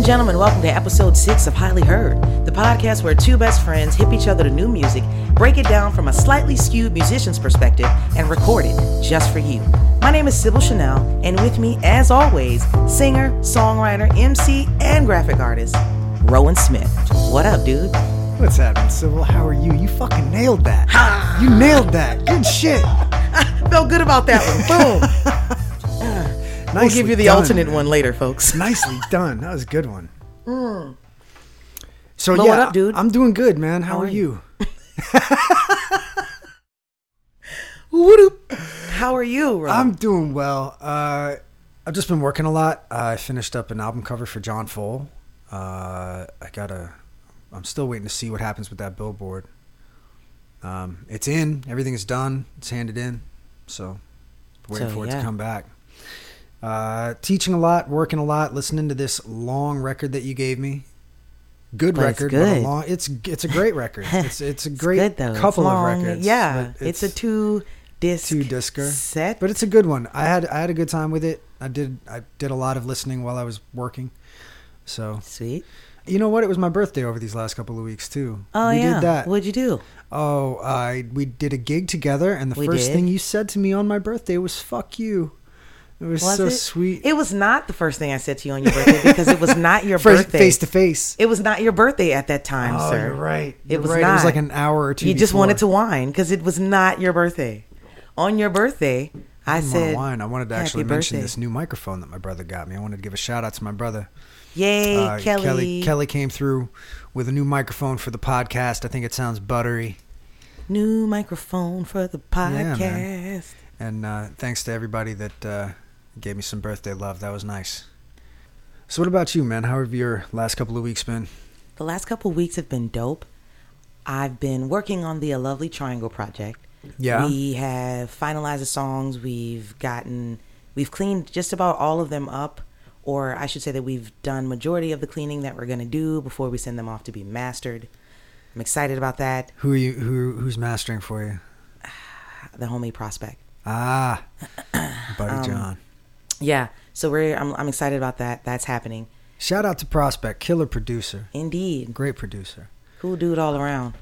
and gentlemen, welcome to episode six of Highly Heard, the podcast where two best friends hip each other to new music, break it down from a slightly skewed musician's perspective, and record it just for you. My name is Sybil Chanel, and with me, as always, singer, songwriter, MC, and graphic artist, Rowan Smith. What up, dude? What's happening, Sybil? How are you? You fucking nailed that. you nailed that. Good shit. I Felt good about that one. Boom. We'll give you the done, alternate man. one later, folks. Nicely done. That was a good one. So Well, yeah, up, dude? I'm doing good, man. How, How are are you? How are you? I'm doing well. Uh, I've just been working a lot. I finished up an album cover for John Fole. Uh, I gotta. I'm still waiting to see what happens with that billboard. Um, it's in. Everything is done. It's handed in. So waiting So, for it yeah. to come back. Uh, teaching a lot, working a lot, listening to this long record that you gave me. Good But it's record, but a good. long. It's it's a great record. It's it's a It's great good. It's couple of records. Yeah, but it's, a two disc two discer. set. But it's a good one. I had I had a good time with it. I did I did a lot of listening while I was working. So sweet. you know what? It was my birthday over these last couple of weeks too. Oh we yeah. did that. What'd you do? Oh, I we did a gig together, and the We first did? thing you said to me on my birthday was "fuck you." It was, Was so it? sweet. It was not the first thing I said to you on your birthday because it was not your First birthday. face to face. It was not your birthday at that time, Oh, sir. you're right. It You're was right. not. It was like an hour or two. You just wanted to whine because it was not your birthday. On your birthday, I, I said, whine. I wanted to "Happy actually mention birthday." this new microphone that my brother got me. I wanted to give a shout out to my brother. "Yay, Uh, Kelly!" Kelly Kelly came through with a new microphone for the podcast. I think it sounds buttery. New microphone for the podcast. And uh, thanks to everybody that uh, gave me some birthday love. That was nice. So, what about you, man? How have your last couple of weeks been? The last couple of weeks have been dope. I've been working on the A Lovely Triangle project. Yeah. We have finalized the songs. We've gotten, we've cleaned just about all of them up, or I should say that we've done majority of the cleaning that we're gonna do before we send them off to be mastered. I'm excited about that. Who are you? Who who's mastering for you? The homie prospect. Ah, Buddy Um, John. Yeah. So we're, I'm, I'm excited about that. That's happening. Shout out to Prospect, killer producer, Indeed. great producer. Cool dude all around.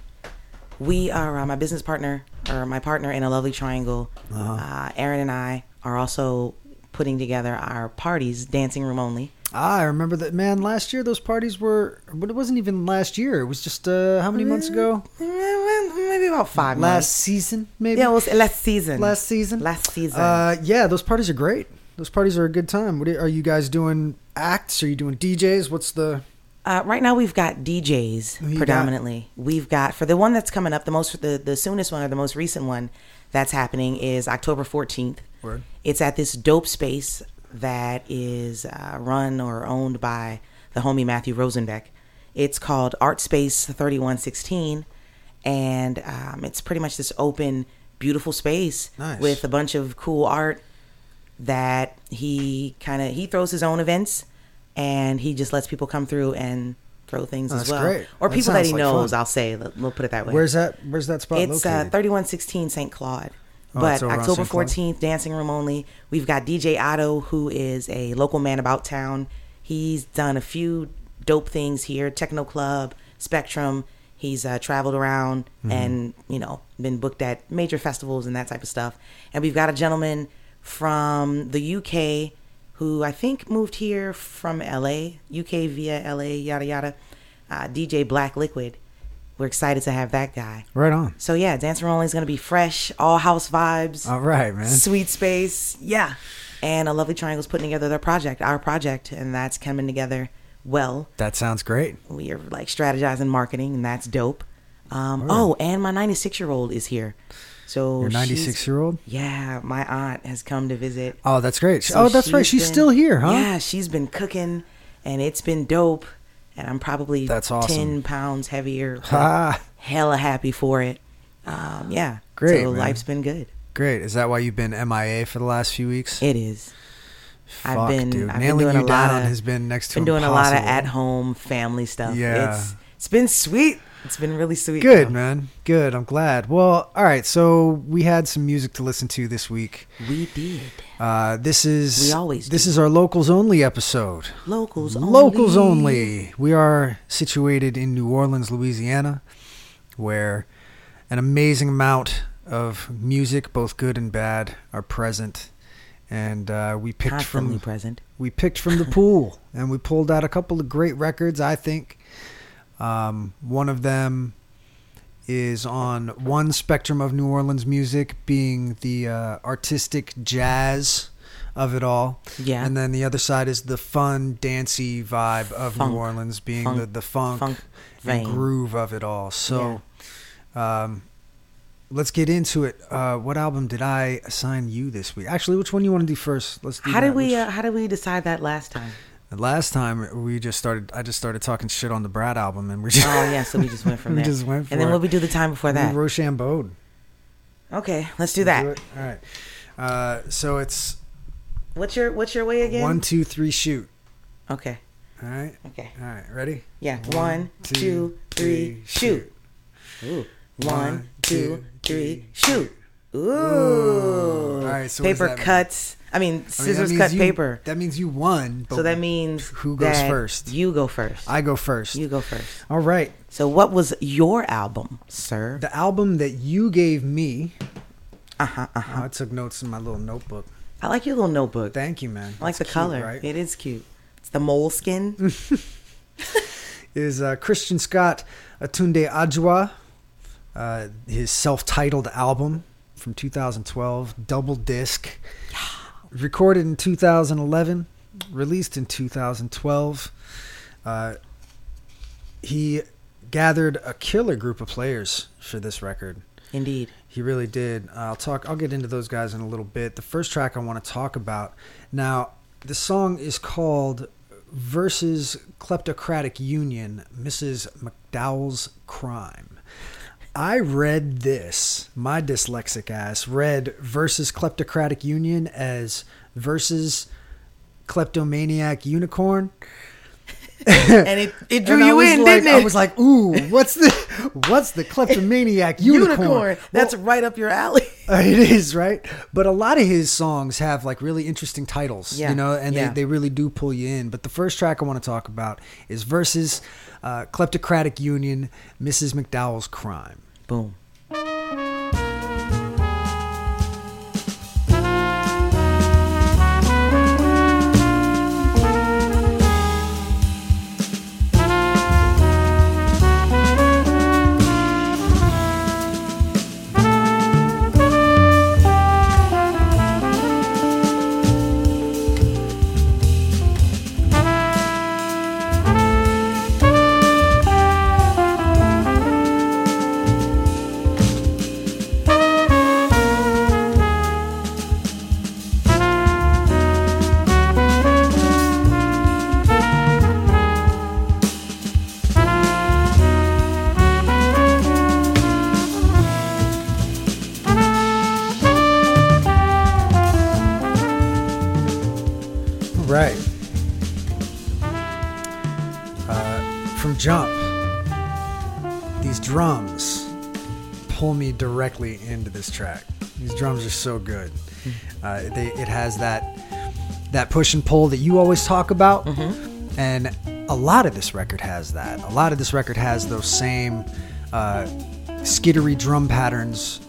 We are uh, my business partner, or my partner in a lovely triangle. Uh-huh. Uh, Aaron and I are also putting together our parties, dancing room only. Ah, I remember that man. Last year, those parties were, but it wasn't even last year. It was just uh, how many months ago? Maybe about five Last months. season, maybe. Yeah, it was last season. last season. last season. Uh, yeah, those parties are great. Those parties are a good time. What are, are you guys doing? Acts? Are you doing DJs? What's the? Uh, right now we've got DJs you got? predominantly. We've got for the one that's coming up, the most the the soonest one or the most recent one that's happening is October fourteenth. Word. It's at this dope space that is uh, run or owned by the homie Matthew Rosenbeck. It's called Art Space thirty one sixteen, and um, it's pretty much this open, beautiful space Nice. with a bunch of cool art that he kind of he throws his own events and he just lets people come through and throw things Oh, as that's well great. or That people that he like knows fun. i'll say we'll put it that way Where's that? Where's that spot it's uh, 3116 st claude Oh, but october St. Claude. 14th dancing room only we've got dj otto who is a local man about town he's done a few dope things here techno club spectrum he's uh, traveled around Mm-hmm. and you know been booked at major festivals and that type of stuff and we've got a gentleman from the uk who i think moved here from la uk via la yada yada uh, dj black liquid we're excited to have that guy right on. so yeah, Dance Rolling is gonna be fresh, all house vibes, All right, man. sweet space, yeah. And a lovely triangle's putting together their project, our project, and that's coming together well. That sounds great. We are like strategizing marketing, and that's dope. Um, oh, and my 96 year old is here. So Your 96 year old. Yeah, my aunt has come to visit. Oh, that's great. So oh, that's right. She's been- still here, huh? Yeah, she's been cooking, and it's been dope. And I'm probably That's awesome. 10 pounds heavier. Ha! hella happy for it. Um, yeah. Great, So man. life's been good. Great. Is that why you've been MIA for the last few weeks? It is. I've been- dude. I've been doing you a lot down of- has been next to Been doing a lot of at home family stuff. Yeah. It's it's been sweet. It's been really sweet. Good, though. man. Good. I'm glad. Well, all right. So we had some music to listen to this week. We did. Uh, this is We always this do. is our locals only episode. Locals only. Locals only. We are situated in New Orleans, Louisiana, where an amazing amount of music, both good and bad, are present. And uh, we picked Constantly from present. we picked from the pool, and we pulled out a couple of great records. I think um, one of them is on one spectrum of New Orleans music, being the uh, artistic jazz of it all. Yeah. And then the other side is the fun, dancey vibe of Funk. New Orleans, being Funk- the, the funk, funk and groove of it all. So, um, let's get into it. Uh, what album did I assign you this week? Actually, which one you want to do first? Let's do How that. did we? Which- Uh, how did we decide that last time? Last time we just started, I just started talking shit on the Brad album, and we just Oh yeah, so we just went from we there. just went and then what we do the time before We that? Rochambeau. Okay, let's do that. it? All right. Uh, so it's What's your What's your way again? one, two, three, shoot. Okay. All right. Okay. All right. Ready? Yeah. One, two, three, shoot. Ooh. One, two, three, shoot. Ooh. All right, so paper cuts. I mean, I mean, scissors cut you- paper. That means you won. But So that means who goes first? You go first. I go first. you go first. All right. So what was your album, sir? The album that you gave me. Uh huh. Uh huh. Oh, I took notes in my little notebook. I like your little notebook. Thank you, man. I like It's the cute, color. right? It is cute. It's the Moleskine. is uh, Christian Scott Atunde Adjuah, uh, his self-titled album from 2012, double disc, recorded in 2011, released in 2012. Uh, he gathered a killer group of players for this record. Indeed. He really did. I'll talk. I'll get into those guys in a little bit. The first track I want to talk about now. The song is called "Versus Kleptocratic Union." Mrs. McDowell's crime. I read this. My dyslexic ass read "Versus Kleptocratic Union" as "Versus Kleptomaniac Unicorn." and it, it drew you in, like, didn't it? I was like, "Ooh, what's the what's the kleptomaniac unicorn?" That's right up your alley. Uh, it is right, but a lot of his songs have like really interesting titles, Yeah, you know, and yeah. they, they really do pull you in. But the first track I want to talk about is versus uh, Kleptocratic Union, Mrs. McDowell's Crime. Boom. Directly into this track. These drums are so good. Uh, they, it has that that push and pull that you always talk about, and a lot of this record has that. A lot of this record has those same uh, skittery drum patterns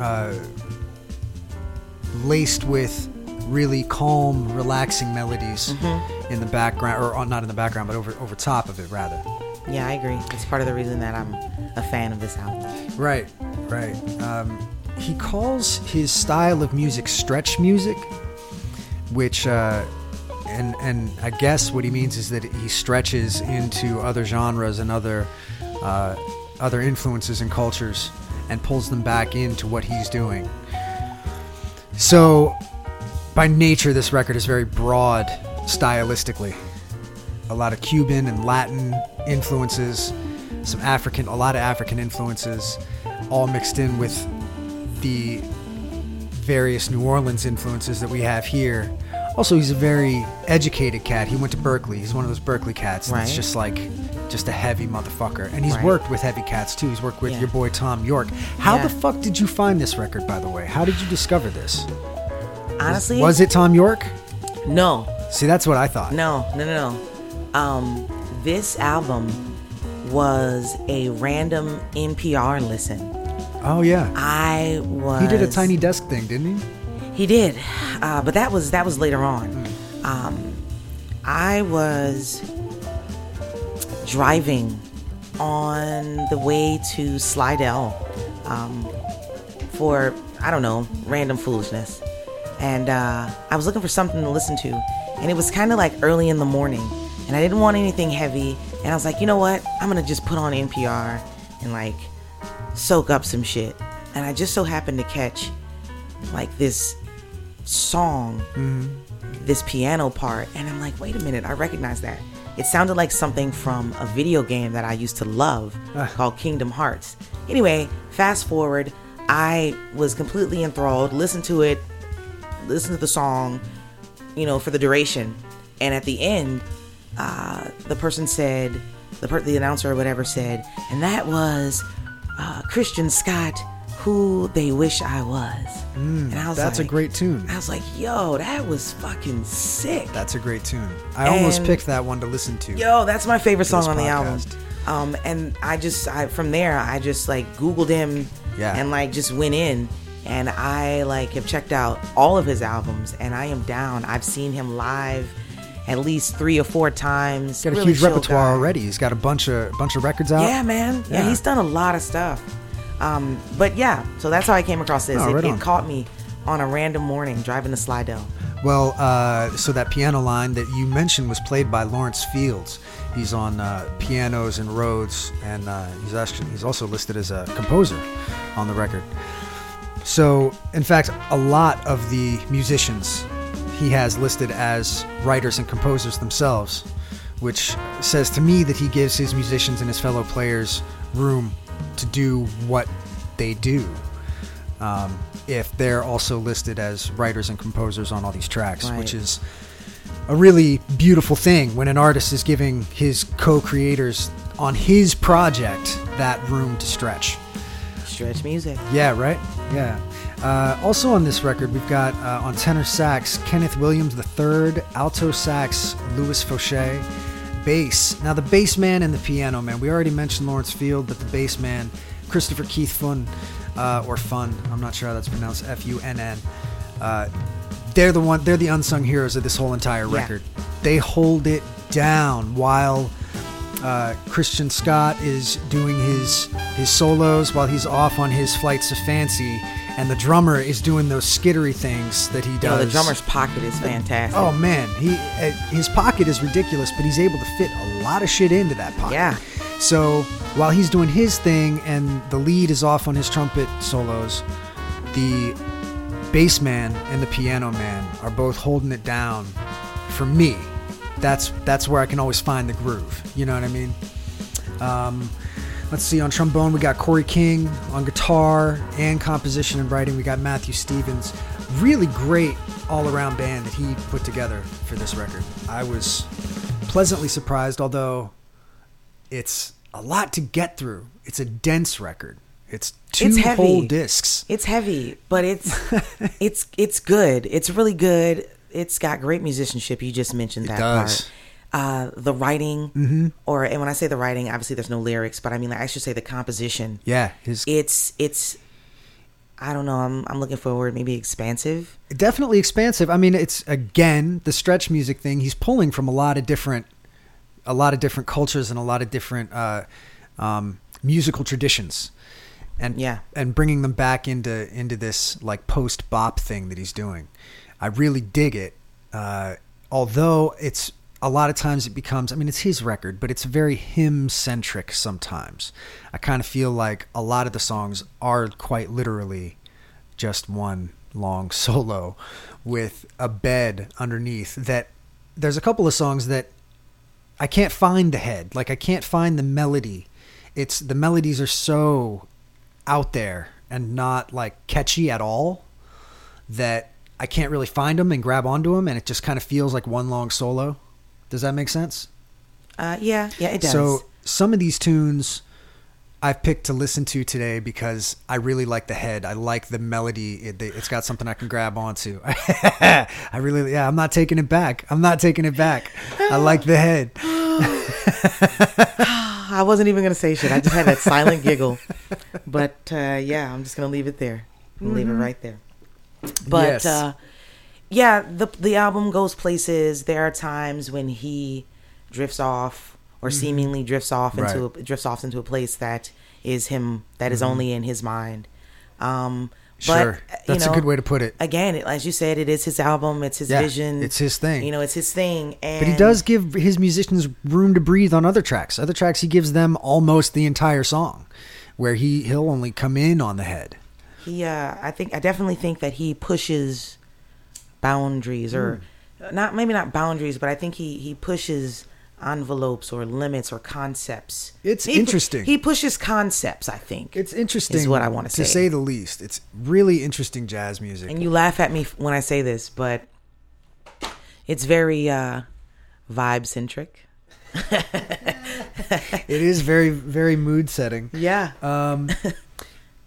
uh, laced with really calm, relaxing melodies in the background, or not in the background, but over over top of it, rather. Yeah, I agree. It's part of the reason that I'm a fan of this album. Right, right. Um, he calls his style of music stretch music, which, uh, and and I guess what he means is that he stretches into other genres and other uh, other influences and cultures and pulls them back into what he's doing. So, by nature, this record is very broad stylistically. A lot of Cuban and Latin influences, some African, a lot of African influences, all mixed in with the various New Orleans influences that we have here Also, he's a very educated cat. He went to Berklee. He's one of those Berklee cats that's Right. just like, just a heavy motherfucker. And he's Right. worked with heavy cats too. He's worked with Yeah. your boy Thom Yorke. How Yeah. the fuck did you find this record, by the way? How did you discover this? Honestly, Was it Thom Yorke? no, See, that's what I thought. no, no, no, no. Um, this album was a random NPR listen. Oh yeah, I was. he did a tiny desk thing, didn't he? He did, uh, but that was that was later on. Um, I was driving on the way to Slidell um, for I don't know random foolishness, and uh, I was looking for something to listen to, and it was kind of like early in the morning, and I didn't want anything heavy, and I was like, you know what, I'm gonna just put on NPR and like soak up some shit, and I just so happened to catch like this song, this piano part, and I'm like, wait a minute, I recognize that. It sounded like something from a video game that I used to love Ah. called Kingdom Hearts. Anyway, fast forward, I was completely enthralled, listened to it, listened to the song, you know, for the duration. And at the end, uh, the person said, the, per- the announcer or whatever said, and that was uh, Christian Scott, who they wish I was. and I was Mm, That's a great tune. I was like, yo, that was fucking sick. That's a great tune. I almost picked that one to listen to. Yo, that's my favorite song on the album. Um, and I just, I from there, I just like Googled him, Yeah. and like just went in, and I like have checked out all of his albums, and I am down. I've seen him live at least three or four times. He's got a Really huge repertoire guy. already. He's got a bunch of bunch of records out. Yeah, man. Yeah. Yeah. he's done a lot of stuff. Um, but yeah, so that's how I came across this. Oh, it, right it on. caught me on a random morning driving to Slidell. Well, uh, so that piano line that you mentioned was played by Lawrence Fields. He's on uh, pianos and Rhodes, and uh, he's actually he's also listed as a composer on the record. So, in fact, a lot of the musicians he has listed as writers and composers themselves, which says to me that he gives his musicians and his fellow players room to do what they do. Um, if they're also listed as writers and composers on all these tracks, Right. which is a really beautiful thing when an artist is giving his co-creators on his project that room to stretch. Stretch music. Yeah, right. Yeah. Uh, also on this record, we've got uh, on tenor sax Kenneth Williams III, alto sax Louis Fouché, bass. Now the bass man and the piano man. We already mentioned Lawrence Field, but the bass man Kristopher Keith Funn, uh, or Funn. I'm not sure how that's pronounced. F U N N. Uh, They're the one. They're the unsung heroes of this whole entire Yeah. record. They hold it down while uh, Christian Scott is doing his his solos while he's off on his flights of fancy, and the drummer is doing those skittery things that he does. the drummer's pocket is fantastic. Oh man, he uh, his pocket is ridiculous, but he's able to fit a lot of shit into that pocket. Yeah. So while he's doing his thing and the lead is off on his trumpet solos, the bass man and the piano man are both holding it down. For me, that's that's where I can always find the groove. You know what I mean? Um, let's see. On trombone, we got Corey King. On guitar and composition and writing, we got Matthew Stevens. Really great all-around band that he put together for this record. I was pleasantly surprised, although it's a lot to get through. It's a dense record. It's two It's heavy. whole discs. It's heavy, but it's it's it's good. It's really good. It's got great musicianship. You just mentioned that does. part. Uh, the writing, Mm-hmm. or and when I say the writing, obviously there's no lyrics, but I mean like, I should say the composition. Yeah, his It's it's I don't know. I'm I'm looking for maybe expansive. definitely expansive. I mean, it's again the stretch music thing. He's pulling from a lot of different, a lot of different cultures and a lot of different uh, um, musical traditions, and Yeah. and bringing them back into into this like post bop thing that he's doing. I really dig it. Uh, although it's a lot of times it becomes. I mean, it's his record, but it's very him centric. Sometimes I kind of feel like a lot of the songs are quite literally just one long solo with a bed underneath that there's a couple of songs that I can't find the head like I can't find the melody it's the melodies are so out there and not like catchy at all that I can't really find them and grab onto them, and it just kind of feels like one long solo. Does that make sense? Uh, yeah, yeah, it does. So some of these tunes I've picked to listen to today because I really like the head. I like the melody. It, it's got something I can grab onto. I really, yeah. I'm not taking it back. I'm not taking it back. I like the head. I wasn't even gonna say shit. I just had that silent giggle. But uh, yeah, I'm just gonna leave it there. Leave it right there. But Yes. uh, yeah, the the album goes places. There are times when he drifts off or seemingly drifts off into Right. a, drifts off into a place that is him that is only in his mind. Um, but, Sure. uh, you That's a good way to put it. Again, it- as you said, it is his album. It's his Yeah, vision. it's his thing. You know, it's his thing. And But he does give his musicians room to breathe on other tracks. Other tracks, he gives them almost the entire song, where he he'll only come in on the head. he uh i think i definitely think that he pushes boundaries or Hmm. not maybe not boundaries but i think he he pushes envelopes or limits or concepts It's He pu- interesting. he pushes concepts i think It's interesting, is what i want to say to say the least. It's really interesting jazz music. and you laugh at me when i say this but it's very uh vibe centric It is very very mood setting. yeah Um,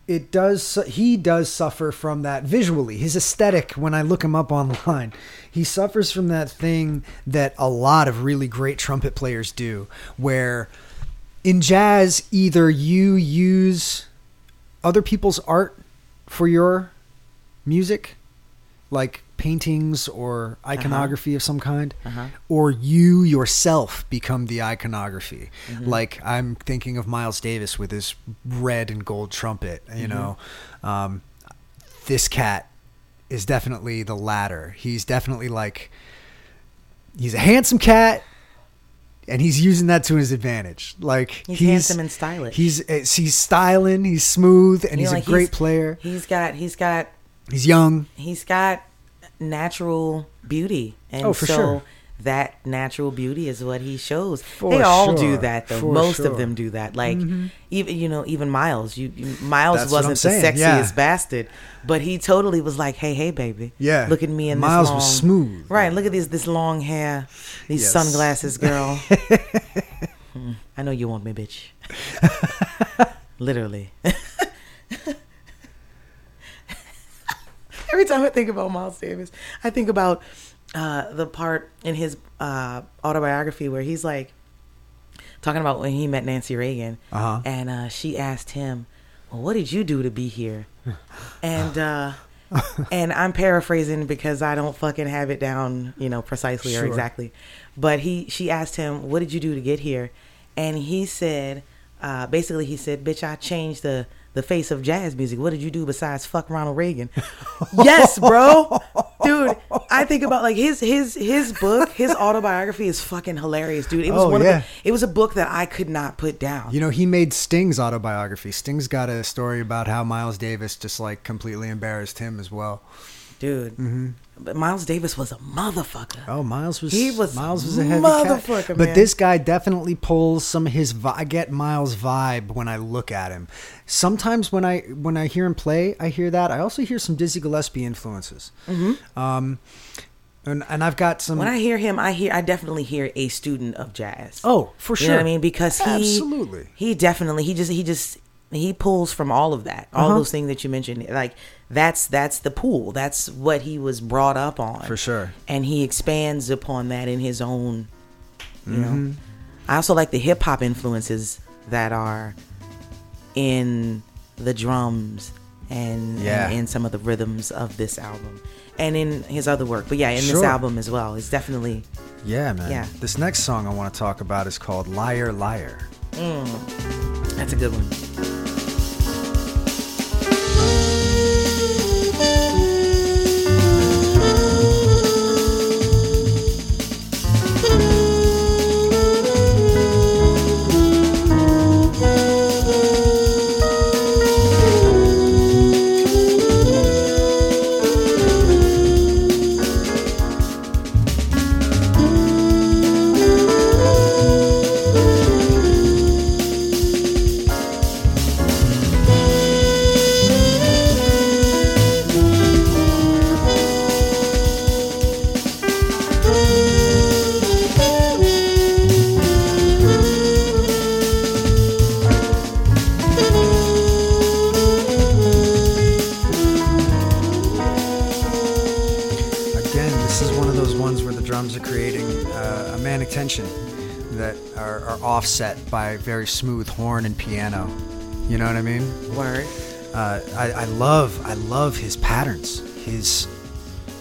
it does. He does suffer from that visually. His aesthetic. When I look him up online, he suffers from that thing that a lot of really great trumpet players do, where in jazz, either you use other people's art for your music, like paintings or iconography of some kind, Uh-huh. or you yourself become the iconography. Mm-hmm. Like I'm thinking of Miles Davis with his red and gold trumpet. Mm-hmm. You know, um, this cat is definitely the latter. He's definitely like he's a handsome cat. And he's using that to his advantage. Like He's handsome and stylish. He's uh, he's styling. He's smooth, and You he's know, a like, great player. he's got he's got He's young. he's got natural beauty and Oh, for so sure. that natural beauty is what he shows For they all do that though For most sure. Mm-hmm. of them do that like even you know even miles you, you miles That's wasn't the sexiest yeah. bastard but he totally was like hey hey baby Yeah. look at me in Miles this long was smooth. right look at these this long hair these Yes. sunglasses girl Hmm, i know you want me bitch literally Every time I think about Miles Davis, I think about uh, the part in his uh, autobiography where he's like talking about when he met Nancy Reagan, Uh-huh. and uh, she asked him, "Well, what did you do to be here?" and uh, and I'm paraphrasing because I don't fucking have it down, you know, precisely or exactly. But he, she asked him, "What did you do to get here?" And he said, uh, basically, he said, "Bitch, I changed the." The face of jazz music. What did you do besides fuck Ronald Reagan? yes, bro, dude. I think about like his his his book, his autobiography is fucking hilarious, dude. It was Oh, one yeah. of the, it was a book that I could not put down. You know, he made Sting's autobiography. Sting's got a story about how Miles Davis just like completely embarrassed him as well. Dude. But Miles Davis was a motherfucker. Oh, Miles was He was Miles was a heavy cat. motherfucker, But man. this guy definitely pulls some of his. Vi- I get Miles' vibe when I look at him. Sometimes when I when I hear him play, I hear that. I also hear some Dizzy Gillespie influences. Mm-hmm. Um, and and I've got some. When I hear him, I hear I definitely hear a student of jazz. oh, for You sure. know what I mean? Because he Absolutely. he definitely he just he just he pulls from all of that, all Uh-huh. those things that you mentioned. Like that's that's the pool. That's what he was brought up on For sure. and he expands upon that in his own. You know, Mm-hmm. I also like the hip hop influences that are in the drums and, Yeah. and in some of the rhythms of this album and in his other work. But yeah, in this album as well, it's definitely Yeah, man. Yeah. This next song I want to talk about is called "Liar, Liar." that's a good one. Offset by very smooth horn and piano. You know what I mean? Word. Uh, I, I love I love his patterns, his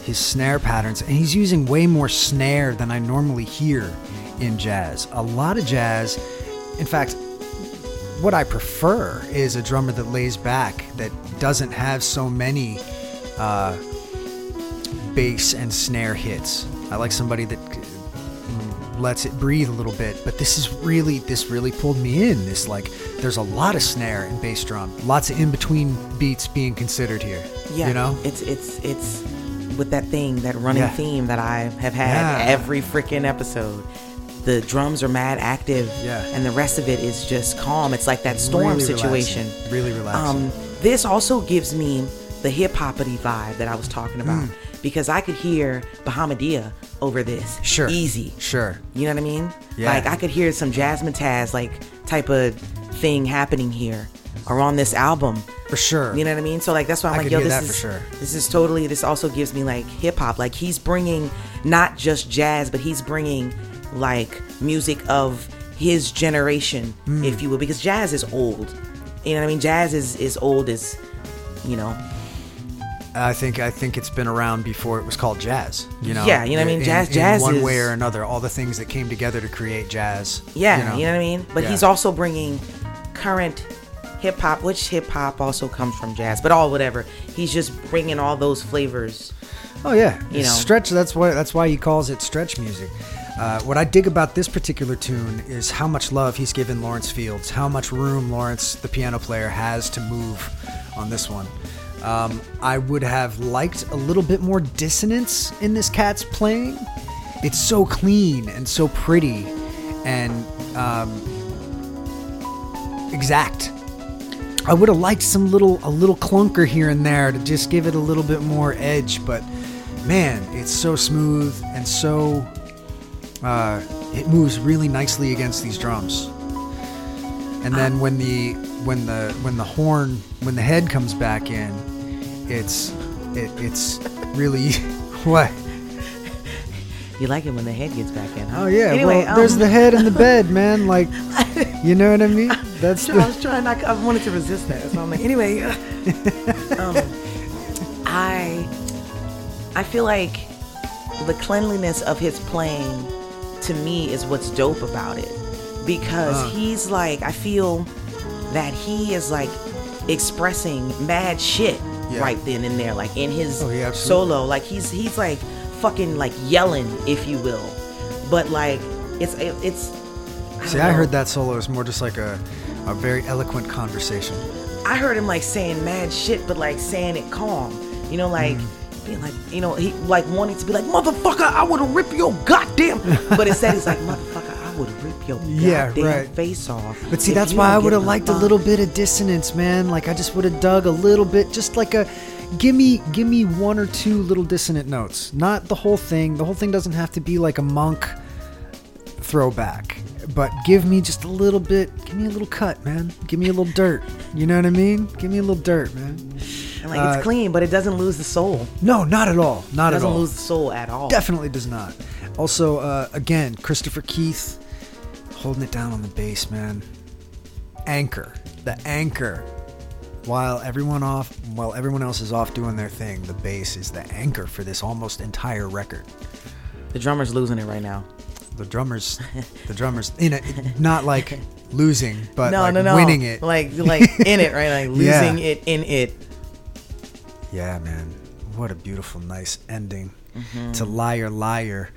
his snare patterns, and he's using way more snare than I normally hear in jazz. A lot of jazz, in fact, what I prefer is a drummer that lays back, that doesn't have so many uh, bass and snare hits. I like somebody that lets it breathe a little bit. But this is really, this really pulled me in. This like, there's a lot of snare and bass drum, lots of in between beats being considered here. Yeah. you know. It's it's it's with that thing, that running Yeah. theme that I have had Yeah. every freaking episode. The drums are mad active, Yeah. and the rest of it is just calm. It's like that storm Really situation. relaxing. Really relaxing. Um, this also gives me the hip hoppity vibe that I was talking about Mm. because I could hear Bahamadia over this. Sure. easy. Sure. You know what I mean? Yeah. Like I could hear some Jazzmatazz like type of thing happening here or on this album. For sure. You know what I mean? So like that's why I'm I like, yo, this is for sure. this is totally. This also gives me like hip hop. Like he's bringing not just jazz, but he's bringing like music of his generation, Hmm. if you will, because jazz is old. You know what I mean? Jazz is is old as, you know. I think I think it's been around before it was called jazz. You know. Yeah, you know what I mean? In- Jazz- in jazz one is- way or another, all the things that came together to create jazz. Yeah, you know, what I mean? But Yeah. he's also bringing current hip hop, which hip hop also comes from jazz, but all whatever. He's just bringing all those flavors. Oh yeah, You know. stretch. That's why that's why he calls it stretch music. Uh, what I dig about this particular tune is how much love he's given Lawrence Fields, how much room Lawrence, the piano player, has to move on this one. Um, I would have liked a little bit more dissonance in this cat's playing. It's so clean and so pretty, and um, exact. I would have liked some little a little clunker here and there to just give it a little bit more edge, but man, it's so smooth and so uh, it moves really nicely against these drums. And then when the when the when the horn when the head comes back in, it's it, it's really what? You like it when the head gets back in, huh? Oh yeah, Anyway, well, there's um, the head and the bed, man. Like, you know what I mean? That's I was trying. Not, I wanted to resist that. So I'm like, anyway, um, I I feel like the cleanliness of his playing to me is what's dope about it because Uh. he's like I feel that he is like expressing mad shit Yeah. right then and there, like in his Oh, solo. Like he's he's like fucking like yelling, if you will, but like it's it's. don't See, I heard that solo is more just like a, a very eloquent conversation. I heard him like saying mad shit, but like saying it calm. You know, like Mm-hmm. being like, you know, he like wanting to be like, motherfucker, I would have ripped your goddamn. But instead, he's like, motherfucker, I would your Yeah, goddamn right. face off. But see, that's why I would have liked a little bit of dissonance, man. Like I just would have dug a little bit, just like a, give me, give me one or two little dissonant notes. Not the whole thing. The whole thing doesn't have to be like a monk throwback, but give me just a little bit. Give me a little cut, man. Give me a little dirt. You know what I mean? Give me a little dirt, man. And, like uh, it's clean, but it doesn't lose the soul. No, not at all. Not It at doesn't all. lose the soul at all. Definitely does not. Also, uh, again, Kristopher Keith holding it down on the bass, man. Anchor, the anchor. While everyone off, while everyone else is off doing their thing, the bass is the anchor for this almost entire record. The drummer's losing it right now. The drummers, the drummers, in it, not like losing, but no, like no, no, winning it. Like, like in it, right? Like Yeah. losing it in it. Yeah, man. What a beautiful, nice ending Mm-hmm. to Liar Liar.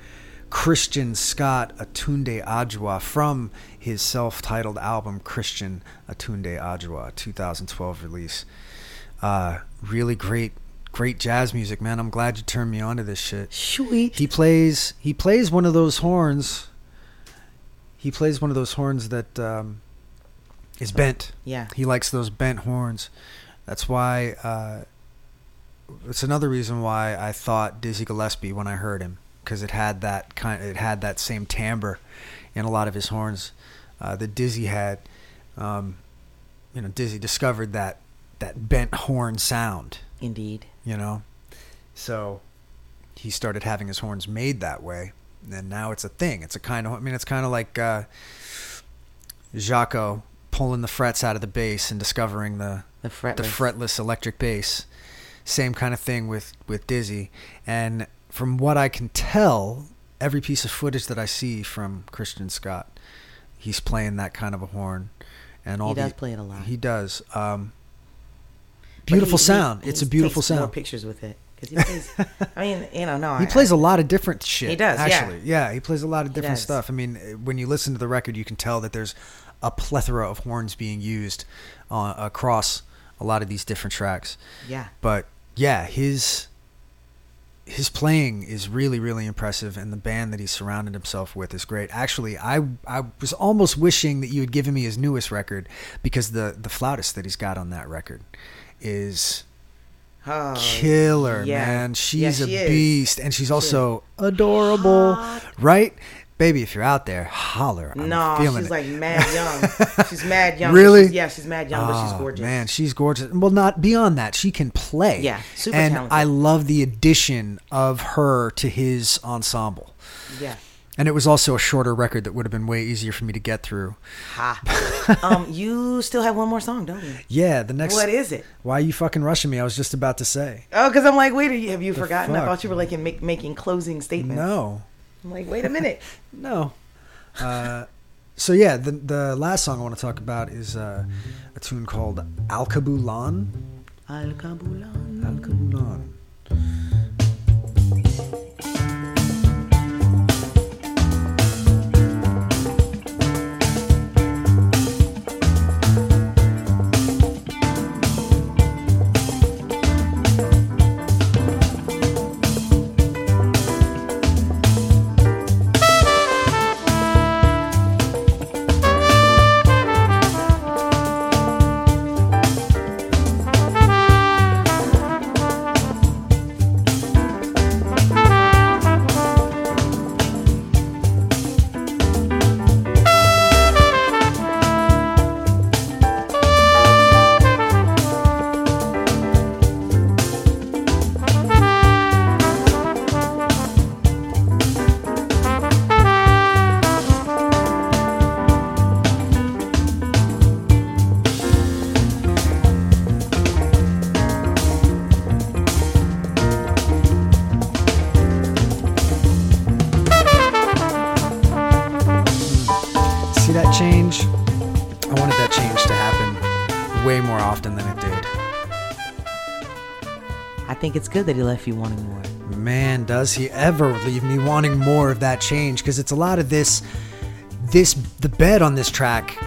Christian Scott Atunde Adjuah from his self titled album Christian Atunde Adjuah, 2012 release. Uh, really great, great jazz music, man. I'm glad you turned me on to this shit. Sweet. He plays he plays one of those horns. He plays one of those horns that um, is bent. Yeah. He likes those bent horns. That's why. Uh, it's another reason why I thought Dizzy Gillespie when I heard him because it had that kind. It had that same timbre in a lot of his horns uh, that Dizzy had. Um, you know, Dizzy discovered that that bent horn sound Indeed. you know so he started having his horns made that way and now it's a thing. It's a kind of I mean it's kind of like uh, Jaco pulling the frets out of the bass and discovering the The fretless. the fretless electric bass. Same kind of thing with with Dizzy. And from what I can tell, every piece of footage that I see from Christian Scott, he's playing that kind of a horn. And all He does the, play it a lot. He does. Um, beautiful he- he- sound. he it's a beautiful takes More sound. pictures with it because he plays. I mean, you know, no, He I- plays a lot of different shit. He does, actually. Yeah, he plays a lot of different stuff. I mean, eh, when you listen to the record, you can tell that there's a plethora of horns being used uh, across a lot of these different tracks. Yeah, But yeah, his his playing is really really impressive, and the band that he's surrounded himself with is great. Actually, I I was almost wishing that you had given me his newest record because the the flautist that he's got on that record is oh, killer, yeah. man. Yeah, She's she a is. beast, and she's also adorable, Hot. right? Baby, if you're out there, holler. I'm No, she's it. like mad young. she's mad young. Really? she's- yeah, she's mad young, but she's Oh, gorgeous. Man, she's gorgeous. Well, not beyond that, she can play. Yeah, super and talented. I love the addition of her to his ensemble. Yeah. And it was also a shorter record that would have been way easier for me to get through. Ha. um, you still have one more song, don't you? Yeah, the next. What is it? Why are you fucking rushing me? I was just about to say. Oh, because I'm like, wait, you- have you forgotten? I thought you were like in make, making closing statements. No, I'm like, wait a minute. no. Uh, so yeah, the the last song I want to talk about is uh, a tune called Alkebu-Lan. Al Kabulan. Alkebu-Lan. See good that he left you wanting more. Man, does he ever leave me wanting more of that change? Because it's a lot of this. This the bed on this track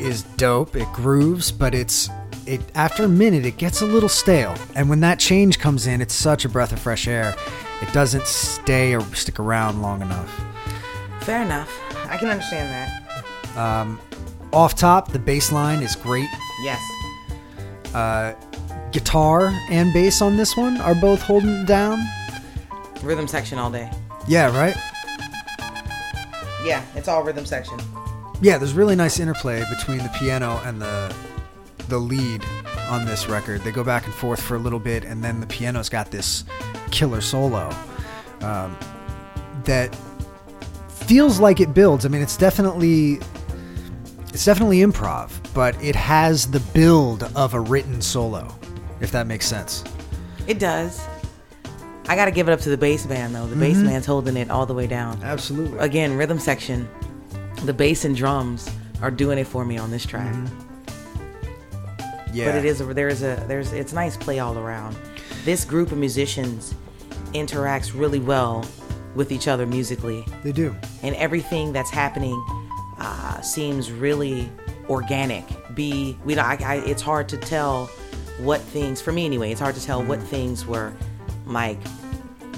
is dope. It grooves, but it's it after a minute it gets a little stale. And when that change comes in, it's such a breath of fresh air. It doesn't stay or stick around long enough. Fair enough. I can understand that. Um, Off top, the bass line is great. Yes. Uh, guitar and bass on this one are both holding it down. Rhythm section all day. Yeah, right. Yeah, it's all rhythm section. Yeah, there's really nice interplay between the piano and the the lead on this record. They go back and forth for a little bit, and then the piano's got this killer solo um, that feels like it builds. I mean, it's definitely it's definitely improv, but it has the build of a written solo, if that makes sense. It does. I got to give it up to the bass man though. The bass man's holding it all the way down. Absolutely. Again, rhythm section. The bass and drums are doing it for me on this track. yeah, But it is a, there is a there's it's nice play all around. This group of musicians interacts really well with each other musically, They do. and everything that's happening uh, seems really organic. Be we don't- I, I, it's hard to tell what things for me anyway. It's hard to tell what things were like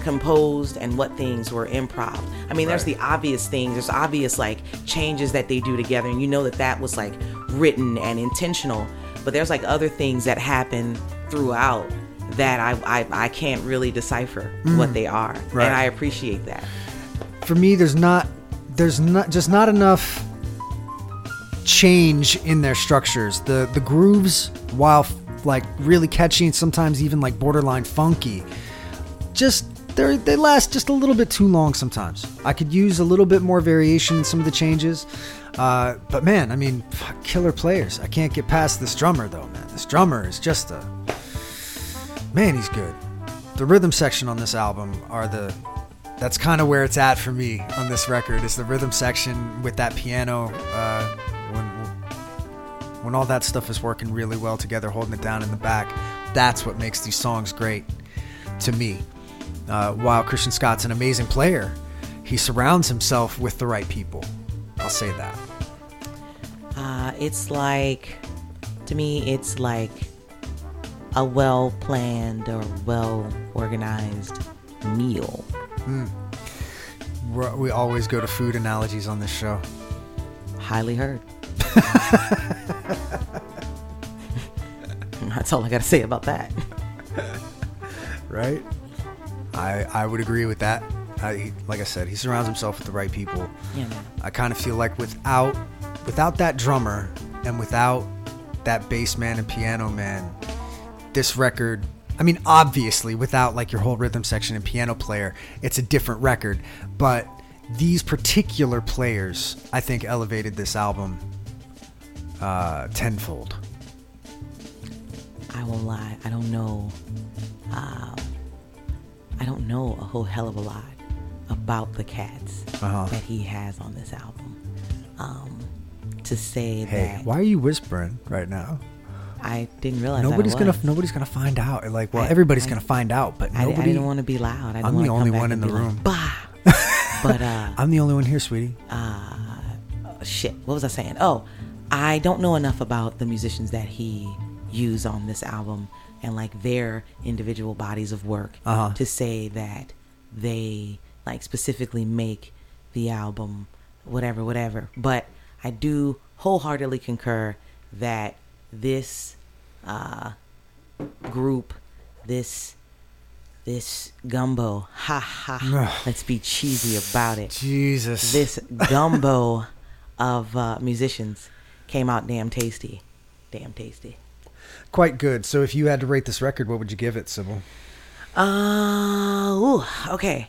composed and what things were improv. I mean, there's the obvious things. There's obvious like changes that they do together, and you know that that was like written and intentional. But there's like other things that happen throughout that I I, I can't really decipher what mm. they are, Right. and I appreciate that. for me there's not there's not just not enough change in their structures the the grooves while like really catchy and sometimes even like borderline funky just they they last just a little bit too long sometimes. I could use a little bit more variation in some of the changes. Uh, but man, I mean, killer players. I can't get past this drummer though, man. This drummer is just a man. He's good. The rhythm section on this album are the that's kind of where it's at for me on this record. Is the rhythm section with that piano uh, when all that stuff is working really well together, holding it down in the back. That's what makes these songs great to me. Uh, while Christian Scott's an amazing player, he surrounds himself with the right people. I'll say that. Uh, it's like, to me, it's like a well planned or well organized meal. We're, we always go to food analogies on this show. Highly heard. That's all I got to say about that. right? I I would agree with that. I, he, like I said, he surrounds himself with the right people. Yeah, man. I kind of feel like without without that drummer and without that bass man and piano man, this record. I mean, obviously, without like your whole rhythm section and piano player, it's a different record. But these particular players, I think, elevated this album uh, tenfold. I won't lie. I don't know. Um, I don't know a whole hell of a lot about the cats Uh-huh. that he has on this album. Um, to say Hey, that why are you whispering right now? I didn't realize Nobody's that I gonna nobody's gonna find out. Like, well, I- everybody's I- gonna find out, but I, I nobody. didn't want to be loud. I I'm the only one in the be like, room. bah. but uh, I'm the only one here, sweetie. uh, shit. What was I saying? Oh, I don't know enough about the musicians that he used on this album and like their individual bodies of work Uh-huh. to say that they like specifically make the album whatever whatever but i do wholeheartedly concur that this uh group this this gumbo ha ha Ugh. let's be cheesy about it Jesus. this gumbo of uh, musicians came out damn tasty. Damn tasty. Quite good. So, if you had to rate this record, what would you give it, Sybil? Uh, ooh, okay.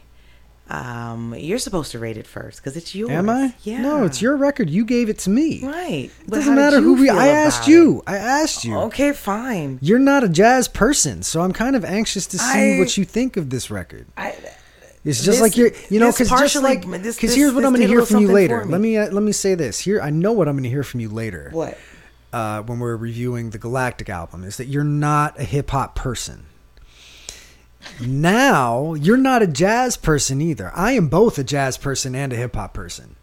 Um, you're supposed to rate it first because it's yours. Am I? Yeah. No, it's your record. You gave it to me. Right. It But doesn't matter who we. I asked you. I asked you. Okay, fine. You're not a jazz person, so I'm kind of anxious to see I- what you think of this record. I, It's just This- like you're, you know, because just like, because here's what I'm going to hear from you later. me. Let me uh, let me say this. Here, I know what I'm going to hear from you later. what? uh, when we're reviewing the Galactic album is that you're not a hip hop person. Now you're not a jazz person either. I am both a jazz person and a hip hop person.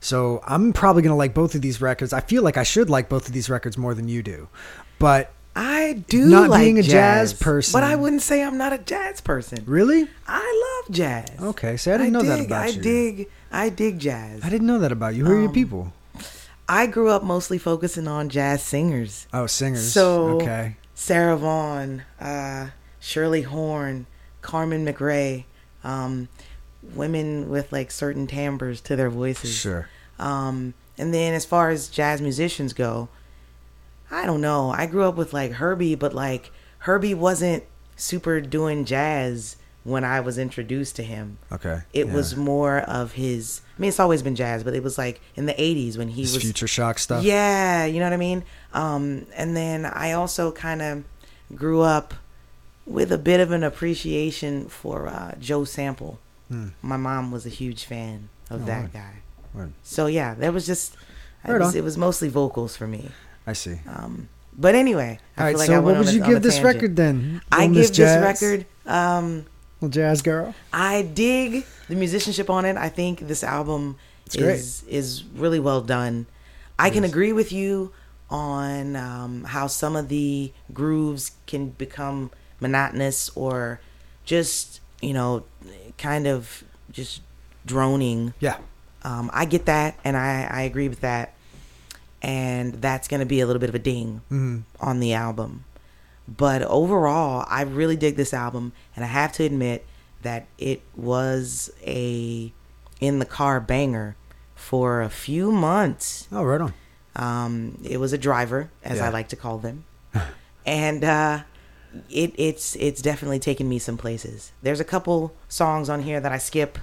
So I'm probably gonna like both of these records. I feel like I should like both of these records more than you do, but I do Not like being a jazz person. but I wouldn't say I'm not a jazz person. really, I love jazz. Okay, so I didn't know that about I you. I dig. I dig jazz. I didn't know that about you. Who are your Um, people? I grew up mostly focusing on jazz singers. Oh, singers. So okay, Sarah Vaughan, uh, Shirley Horn, Carmen McRae, um, women with like certain timbres to their voices. sure. Um, and then as far as jazz musicians go, I don't know. I grew up with like Herbie, but like Herbie wasn't super doing jazz when I was introduced to him. Okay, It yeah. was more of his. I mean, it's always been jazz, but it was like in the '80s when he His was future shock stuff. yeah, you know what I mean? Um, and then I also kind of grew up with a bit of an appreciation for uh, Joe Sample. Hmm. My mom was a huge fan of Oh, that word. guy. Word. So yeah, that was just Right was, it was mostly vocals for me. I see. Um, but anyway, I All right, like so I what would you give this tangent. record then? I Little give Miss this record. Um, Little jazz girl. I dig the musicianship on it. I think this album is is really well done. I can agree with you on um, how some of the grooves can become monotonous or just you know kind of just droning. Yeah. Um, I get that, and I I agree with that, and that's gonna be a little bit of a ding hmm on the album. But overall, I really dig this album, and I have to admit that it was a in the car banger for a few months. Oh, right on. Um, it was a driver, as Yeah. I like to call them, and uh, it it's it's definitely taken me some places. There's a couple songs on here that I skip,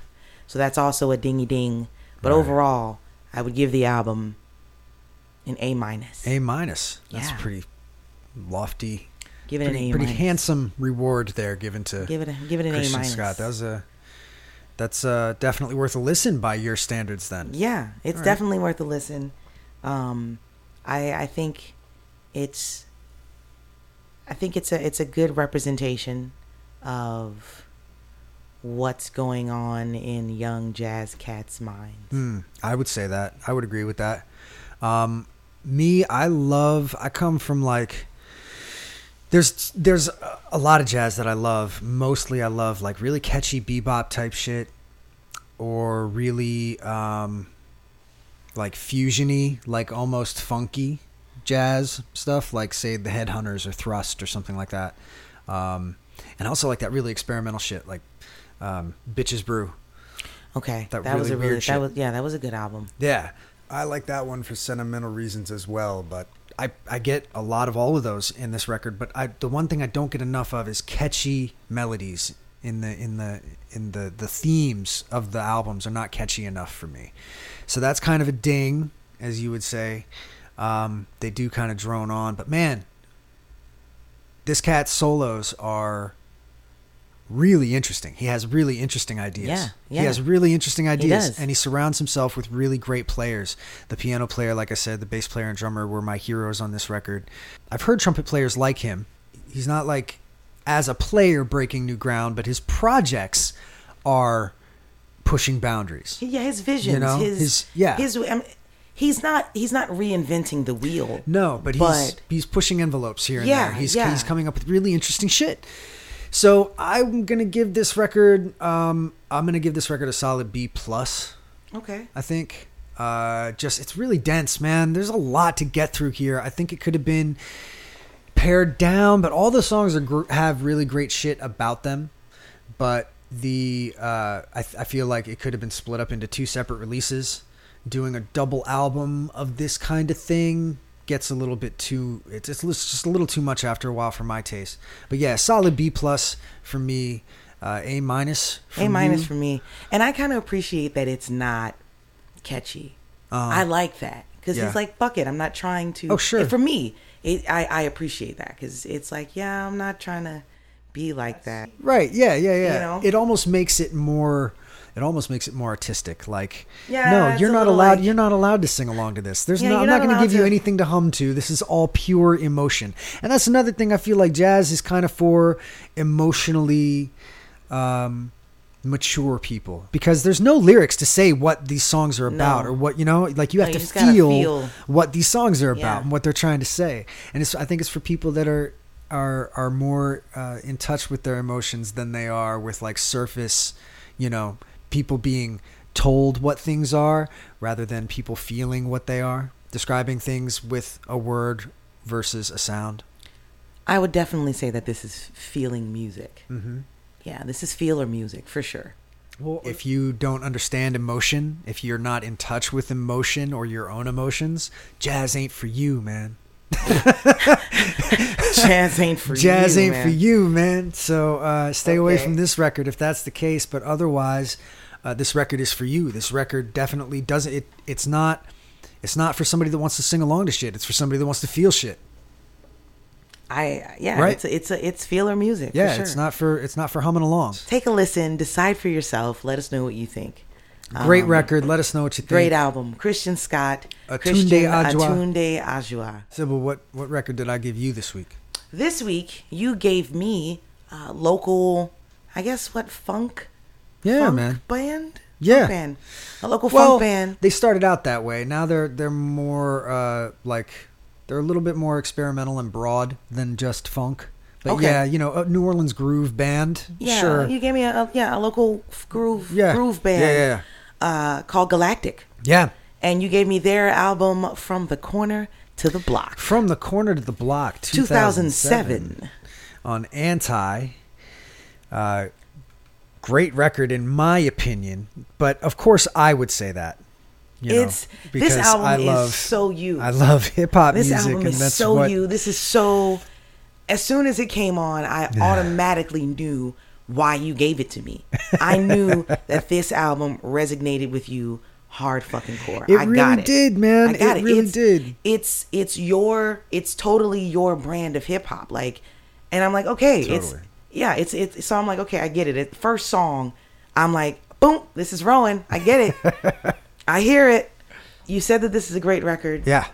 so that's also a dingy ding. But Right. overall, I would give the album an A minus. A minus. That's Yeah. pretty lofty. Give it pretty, an A pretty handsome reward there given to Give it a give it an A Christian minus. Scott. That was a that's uh, definitely worth a listen by your standards. Then Yeah, it's All right. definitely worth a listen. Um, I I think it's I think it's a it's a good representation of what's going on in young jazz cats' minds. Hmm, I would say that. I would agree with that. Um, me, I love. I come from like. There's there's a lot of jazz that I love. Mostly, I love like really catchy bebop type shit, or really um, like fusiony, like almost funky jazz stuff, like say the Headhunters or Thrust or something like that. Um, and also like that really experimental shit, like um, Bitches Brew. Okay, That that, was a really that was yeah that was a good album. Yeah, I like that one for sentimental reasons as well. But I I get a lot of all of those in this record. But I the one thing I don't get enough of is catchy melodies in the in the in the the themes of the albums are not catchy enough for me. So that's kind of a ding, as you would say. Um, they do kind of drone on, but man, this cat's solos are really interesting. He has really interesting ideas. Yeah, He has really interesting ideas, does. and he surrounds himself with really great players. The piano player, like I said, the bass player and drummer were my heroes on this record. I've heard trumpet players like him. He's not like as a player breaking new ground, but his projects are pushing boundaries. Yeah, his visions, know, his, his- yeah. his. I mean, he's not he's not reinventing the wheel. No, but he's But- he's pushing envelopes here and Yeah, there. He's yeah. he's coming up with really interesting shit. So I'm gonna give this record. Um, I'm gonna give this record a solid B plus. Okay. I think. Uh, just it's really dense, man. There's a lot to get through here. I think it could have been pared down, but all the songs are gr- have really great shit about them. But the uh, I, I feel like it could have been split up into two separate releases. Doing a double album of this kind of thing gets a little bit too. It's it's just a little too much after a while for my taste. But yeah, solid B plus for me. Uh, a minus. A minus you. for me, and I kind of appreciate that it's not catchy. Um, I like that because yeah. he's like, "Fuck it, I'm not trying to." Oh, sure. for me, it, I I appreciate that because it's like, yeah, I'm not trying to be like that. Right. Yeah. Yeah. Yeah. You know? It almost makes it more. It almost makes it more artistic. Like, Yeah, no, you're not allowed. like- you're not allowed to sing along to this. There's Yeah, no. I'm not not going to give you anything to hum to. This is all pure emotion, and that's another thing. I feel like jazz is kind of for emotionally. Um, mature people because there's no lyrics to say what these songs are about No. or what you know like you have No, you to feel, feel. what these songs are about Yeah. and what they're trying to say and it's i think it's for people that are are are more uh, in touch with their emotions than they are with like surface you know people being told what things are rather than people feeling what they are describing things with a word versus a sound I would definitely say that this is feeling music. mm-hmm. Yeah, this is feeler music for sure. Well, if you don't understand emotion, if you're not in touch with emotion or your own emotions, jazz ain't for you, man. Jazz ain't for jazz you. ain't man. for you, man. So uh, stay away from this record if that's the case. But otherwise, uh, this record is for you. This record definitely doesn't. It it's not. It's not for somebody that wants to sing along to shit. It's for somebody that wants to feel shit. I yeah, Right. it's a, it's a, it's feeler music. Yeah, sure. it's not for it's not for humming along. Take a listen, decide for yourself. Let us know what you think. Great Um, record. Let us know what you think. Great album, Christian Scott, Atunde Christian Adjuah. Atunde Adjuah. Sybil, what what record did I give you this week? This week you gave me uh, local, I guess what funk, Yeah, man. band, Yeah. Funk band, a local well, funk band. They started out that way. Now they're they're more uh, like they're a little bit more experimental and broad than just funk. But Okay. yeah, you know, a New Orleans groove band. Yeah, sure. you gave me a, a yeah a local groove Yeah. groove band Yeah, yeah, Uh, called Galactic, yeah. and you gave me their album from the corner to the block, From the corner to the block, 2007, 2007. on Anti. Uh, great record in my opinion, but of course I would say that. You know, It's because this album I love is so you. I love hip hop this album is so what you. This is so as soon as it came on, I automatically knew why you gave it to me. I knew that this album resonated with you hard fucking core. It I really got it. did, man. I got It it. really it's, did. It's it's your it's totally your brand of hip hop. Like, and I'm like, okay, it's Totally. Yeah, it's it's so I'm like, okay, I get it. At first song, I'm like, boom, this is Rowan. I get it. I hear it. You said that this is a great record. Yeah.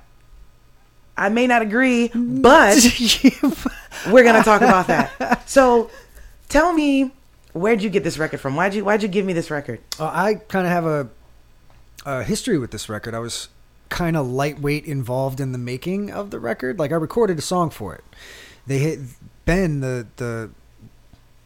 I may not agree, but we're gonna talk about that. So, tell me, where'd you get this record from? Why'd you Why'd you give me this record? Uh, I kind of have a, a history with this record. I was kind of lightweight involved in the making of the record. Like I recorded a song for it. They hit Ben, the the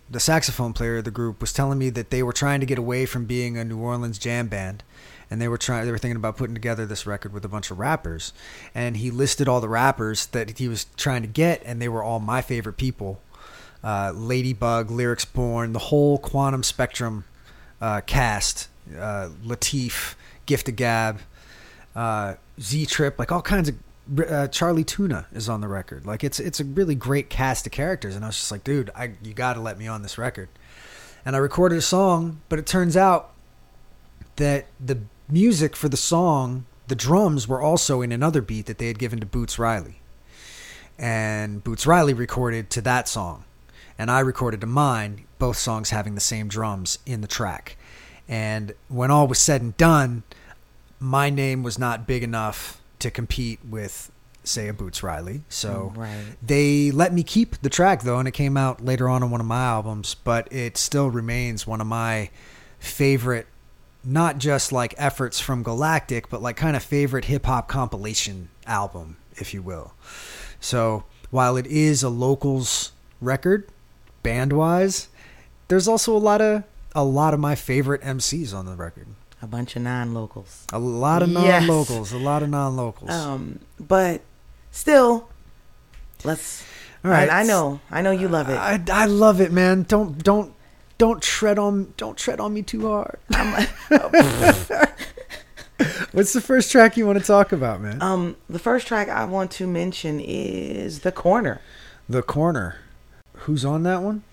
the saxophone player of the group, was telling me that they were trying to get away from being a New Orleans jam band, and they were trying. They were thinking about putting together this record with a bunch of rappers. And he listed all the rappers that he was trying to get, and they were all my favorite people. Uh, Ladybug, Lyrics Born, the whole Quannum Spectrum uh, cast, uh, Lateef, Gift of Gab, uh, Z Trip, like all kinds of. Uh, Chali 2na is on the record. Like it's it's a really great cast of characters, and I was just like, dude, I you got to let me on this record. And I recorded a song, but it turns out that the music for the song, the drums were also in another beat that they had given to Boots Riley, and Boots Riley recorded to that song, and I recorded to mine. Both songs having the same drums in the track, and when all was said and done, my name was not big enough to compete with say a Boots Riley. So mm, Right. they let me keep the track though and it came out later on on one of my albums, but it still remains one of my favorite not just like efforts from Galactic, but like kind of favorite hip hop compilation album, if you will. So while it is a locals record, band wise, there's also a lot of a lot of my favorite MCs on the record. A bunch of non-locals. A lot of non-locals. A lot of non-locals. Um, but still, let's. All right. I know, I know you love it. I, I love it, man. Don't don't don't tread on don't tread on me too hard. What's the first track you want to talk about, man? um, the first track I want to mention is "The Corner." the corner. Who's on that one?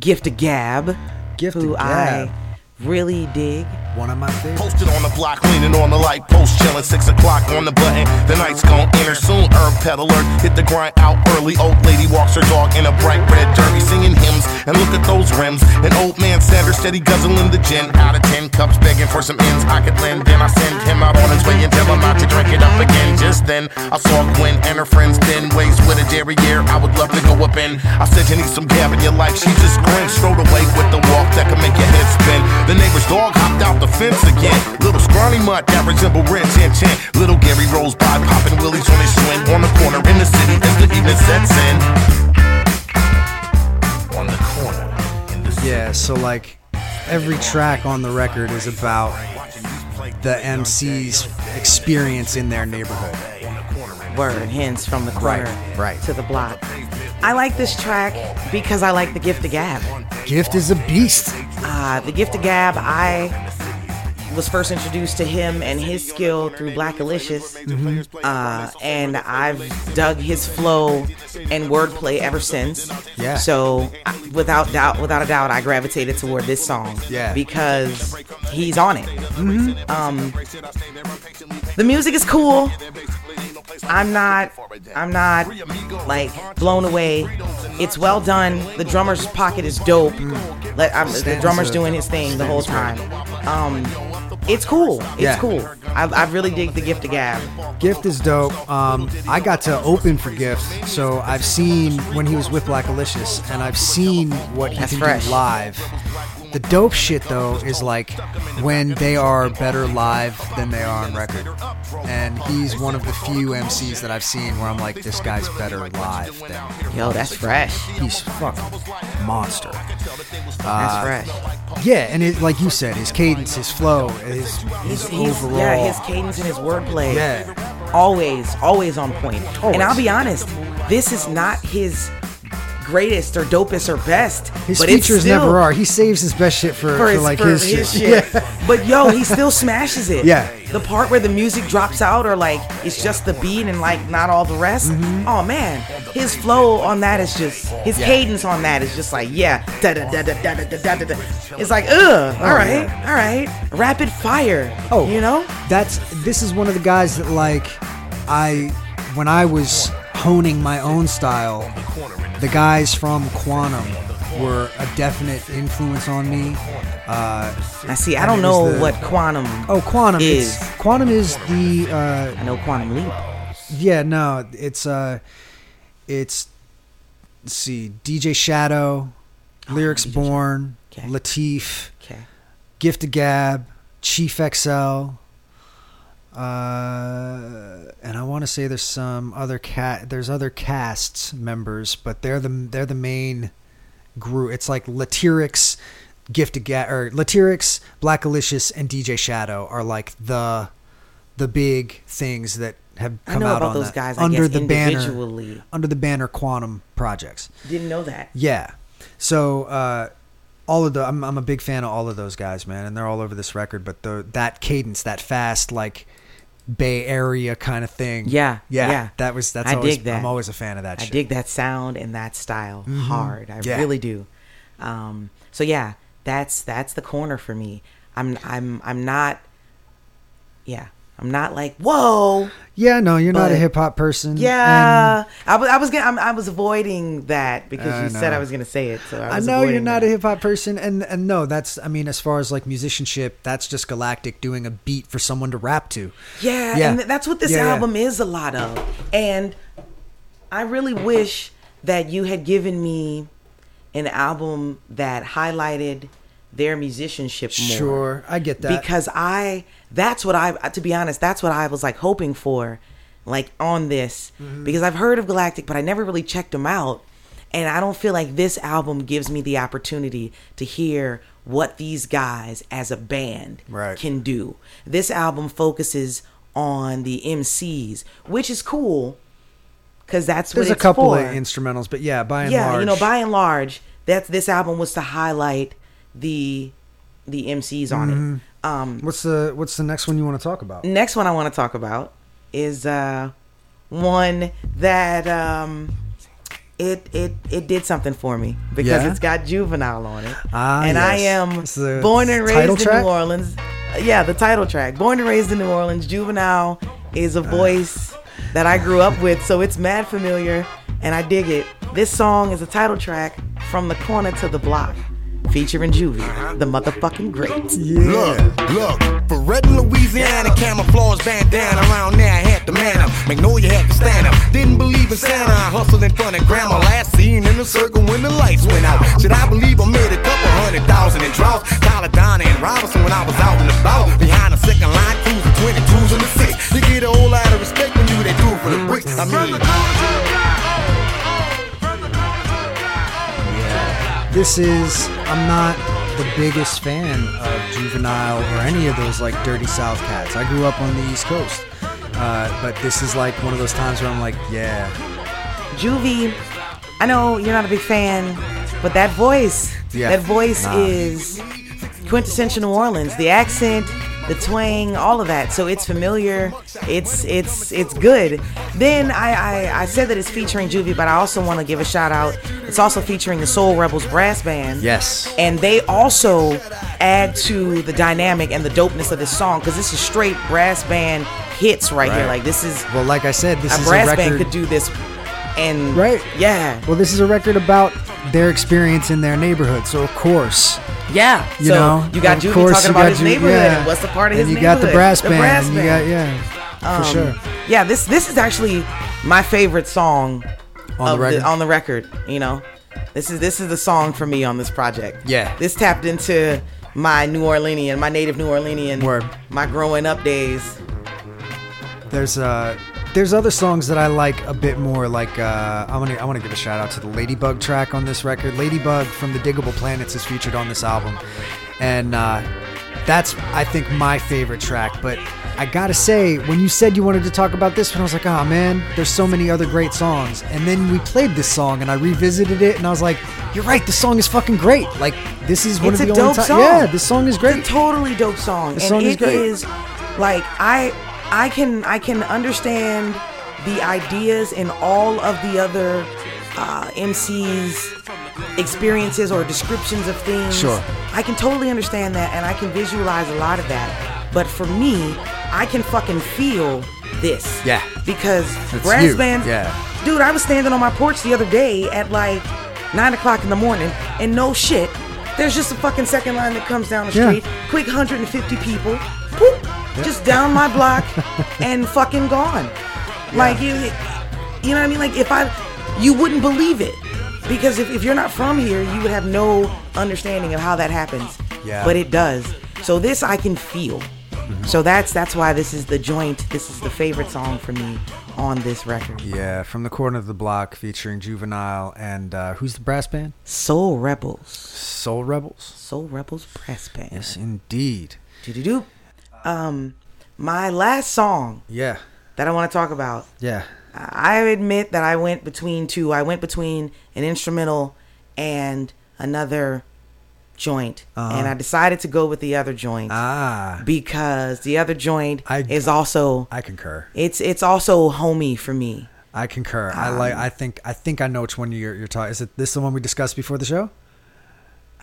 Gift of Gab, Gift who of Gab. I really dig. One of my favorites. Posted on the block, leaning on the light post, chilling six o'clock on the button. The night's gon' enter soon. Herb peddler hit the grind out early. Old lady walks her dog in a bright red derby, singing hymns. And look at those rims. An old man Sanders steady guzzling the gin. Out of ten cups, begging for some ends I could lend. Then I send him out on his way and tell him not to drink it up again. Just then I saw Gwen and her friends ten ways with a derriere. I would love to go up in. I said you need some gab in your life. She just grinned, strode away with the walk that could make your head spin. The neighbor's dog hopped out the fence again. Little scrawny mutt that resemble Ren Chin Chin. Little Gary rolls by, popping willies on his swing on the corner in the city as the evening sets in. On the corner in the city. Yeah, so like every track on the record is about the MC's experience in their neighborhood. Word, hence from the corner Right, right. to the block. I like this track because I like the Gift of Gab. Gift is a beast. Uh, the Gift of Gab, I was first introduced to him and his skill through Blackalicious. Uh, and I've dug his flow and wordplay ever since. Yeah. So I- without doubt, without a doubt, I gravitated toward this song. Yeah. Because he's on it. Hmm. Um, the music is cool. I'm not, I'm not like blown away. It's well done. The drummer's pocket is dope. Let, I'm, the drummer's doing his thing the whole time. Um, it's cool. It's Yeah. cool. I, I really dig the gift of gab. Gift is dope. Um, I got to open for Gift, so I've seen when he was with Blackalicious, and I've seen what he That's can fresh. do live. The dope shit though is like when they are better live than they are on record, and he's one of the few MCs that I've seen where I'm like, this guy's better live than Yo, that's fresh. he's fucking monster. That's Uh, fresh. Yeah, and it, like you said, his cadence, his flow, his, his He's, he's overall. yeah, his cadence and his wordplay. Yeah. Always, always on point. Always. And I'll be honest, this is not his greatest or dopest or best. His but features still- never are. He saves his best shit for, for for, his, like for his, his shit. shit. But yo, he still smashes it. Yeah. The part where the music drops out or like it's just the beat and like not all the rest. Mm-hmm. Oh man, his flow on that is just his cadence on that is just like yeah. Da da da da da da da da da. It's like ugh. All right, Oh, yeah. all right. Rapid fire. Oh, you know. that's this is one of the guys that like I when I was honing my own style, the guys from Quannum were a definite influence on me. Uh, I see. I don't know the- what quantum. oh, Quannum Is. Quannum is the uh, I know quantum leap. yeah no it's uh it's let's see DJ Shadow, Lyrics DJ Born, Okay. Lateef, Okay. Gift of Gab, Chief Xcel, uh, and I want to say there's some other cat. There's other casts members, but they're the they're the main group. It's like Latyrix, Gift of Gab, or Latyrix, Blackalicious, and DJ Shadow are like the the big things that have I come know out about on those that- guys. I under guess the banner under the banner Quannum Projects. Didn't know that. Yeah. So uh, all of the I'm I'm a big fan of all of those guys, man, and they're all over this record. But the that cadence, that fast like Bay Area kind of thing. Yeah, yeah. yeah. That was that's I always, dig that. I'm always a fan of that. I shit. dig that sound and that style hard. I Yeah. really do. Um, so yeah, that's that's the corner for me. I'm I'm I'm not. Yeah, I'm not like whoa. Yeah, no, you're not a hip hop person. Yeah, I was I was gonna, I'm, I was avoiding that because I you said. I was gonna say it. So I, I know you're not that. a hip hop person, and and no, that's I mean, as far as like musicianship, that's just Galactic doing a beat for someone to rap to. Yeah, Yeah. and that's what this Yeah, yeah. album is a lot of. And I really wish that you had given me an album that highlighted their musicianship more. Sure, I get that. Because I that's what I to be honest, that's what I was like hoping for like on this Mm-hmm. because I've heard of Galactic but I never really checked them out. And I don't feel like this album gives me the opportunity to hear what these guys as a band Right. can do. This album focuses on the MCs, which is cool because that's There's what a couple for. of instrumentals, but yeah, by and yeah, large, you know, by and large, that's this album was to highlight the the MCs on Mm-hmm. it. Um, what's the what's the next one you want to talk about? next one I want to talk about is uh, one that um, it it it did something for me because Yeah? it's got juvenile on it, Ah, and I am born and raised in track? New Orleans. Uh, Yeah, the title track. Born and raised in New Orleans. Juvenile is Ah. a voice that I grew up with, so it's mad familiar, and I dig it. This song is a title track from the corner to the block, featuring Juvie, uh-huh. the motherfucking great. Look, look, for red in Louisiana, camouflage bandana around there, I had the man up. Magnolia had to stand up. Didn't believe in Santa, I hustled in front of grandma. Last seen in the circle when the lights went out. Should I believe I made a couple hundred thousand in droughts? Tyler, Donna, and Robinson This is I'm not the biggest fan of Juvenile or any of those like Dirty South cats. I grew up on the East Coast, uh, but this is like one of those times where I'm like, yeah, Juvie, I know you're not a big fan, but that voice, Yeah. that voice Nah. is quintessential New Orleans. The accent, the twang, all of that. So it's familiar. It's it's it's good. Then I I, I said that it's featuring Juvie, but I also want to give a shout out. It's also featuring the Soul Rebels brass band. yes, And they also add to the dynamic and the dopeness of this song because this is straight brass band hits right, here. Like this is Well, like I said, this a is brass a band could do this. And Right. yeah, well, this is a record about their experience in their neighborhood. So of course, Yeah. you so know, you got Juvie talking you about his Ju- neighborhood yeah. and what's the part of his and you neighborhood. got the brass the band. Brass You band. got yeah, for Um, sure. Yeah, this this is actually my favorite song On the record? on the record. You know, this is this is the song for me on this project. Yeah. this tapped into my New Orleanian, my native New Orleanian, Word. my growing up days. There's uh there's other songs that I like a bit more. Like uh, I want to I want to give a shout out to the Ladybug track on this record. Ladybug from the Diggable Planets is featured on this album, and uh, that's I think my favorite track. But I gotta say, when you said you wanted to talk about this one, I was like, oh man, there's so many other great songs. And then we played this song, and I revisited it, and I was like, you're right, this song is fucking great. Like this is one It's of the only dope times. song. Yeah, this song is great. It's a totally dope song. The and song is great. is, like I I can I can understand the ideas in all of the other uh, MCs experiences or descriptions of things. Sure. I can totally understand that and I can visualize a lot of that. But for me, I can fucking feel this. Yeah. Because That's brass you. bands Yeah. Dude, I was standing on my porch the other day at like nine o'clock in the morning, and no shit, there's just a fucking second line that comes down the street. Yeah. Quick 150 people, poop, just down my block, and fucking gone. Like you, you know what I mean? Like if I, you wouldn't believe it, because if, if you're not from here, you would have no understanding of how that happens. Yeah. But it does. So this I can feel. So that's that's why this is the joint. This is the favorite song for me on this record. Yeah, from the corner of the block, featuring Juvenile and uh, who's the brass band? Soul Rebels. Soul Rebels. Soul Rebels Brass Band. Yes, indeed. Doo-doo-doo. Um, my last song Yeah, that I want to talk about. yeah. I admit that I went between two. I went between an instrumental and another joint, Uh-huh. and I decided to go with the other joint Ah, because the other joint I- is also I concur. it's it's also homey for me. I concur. I like. I think. I think I know which one you're, you're talking. Is it this the one we discussed before the show?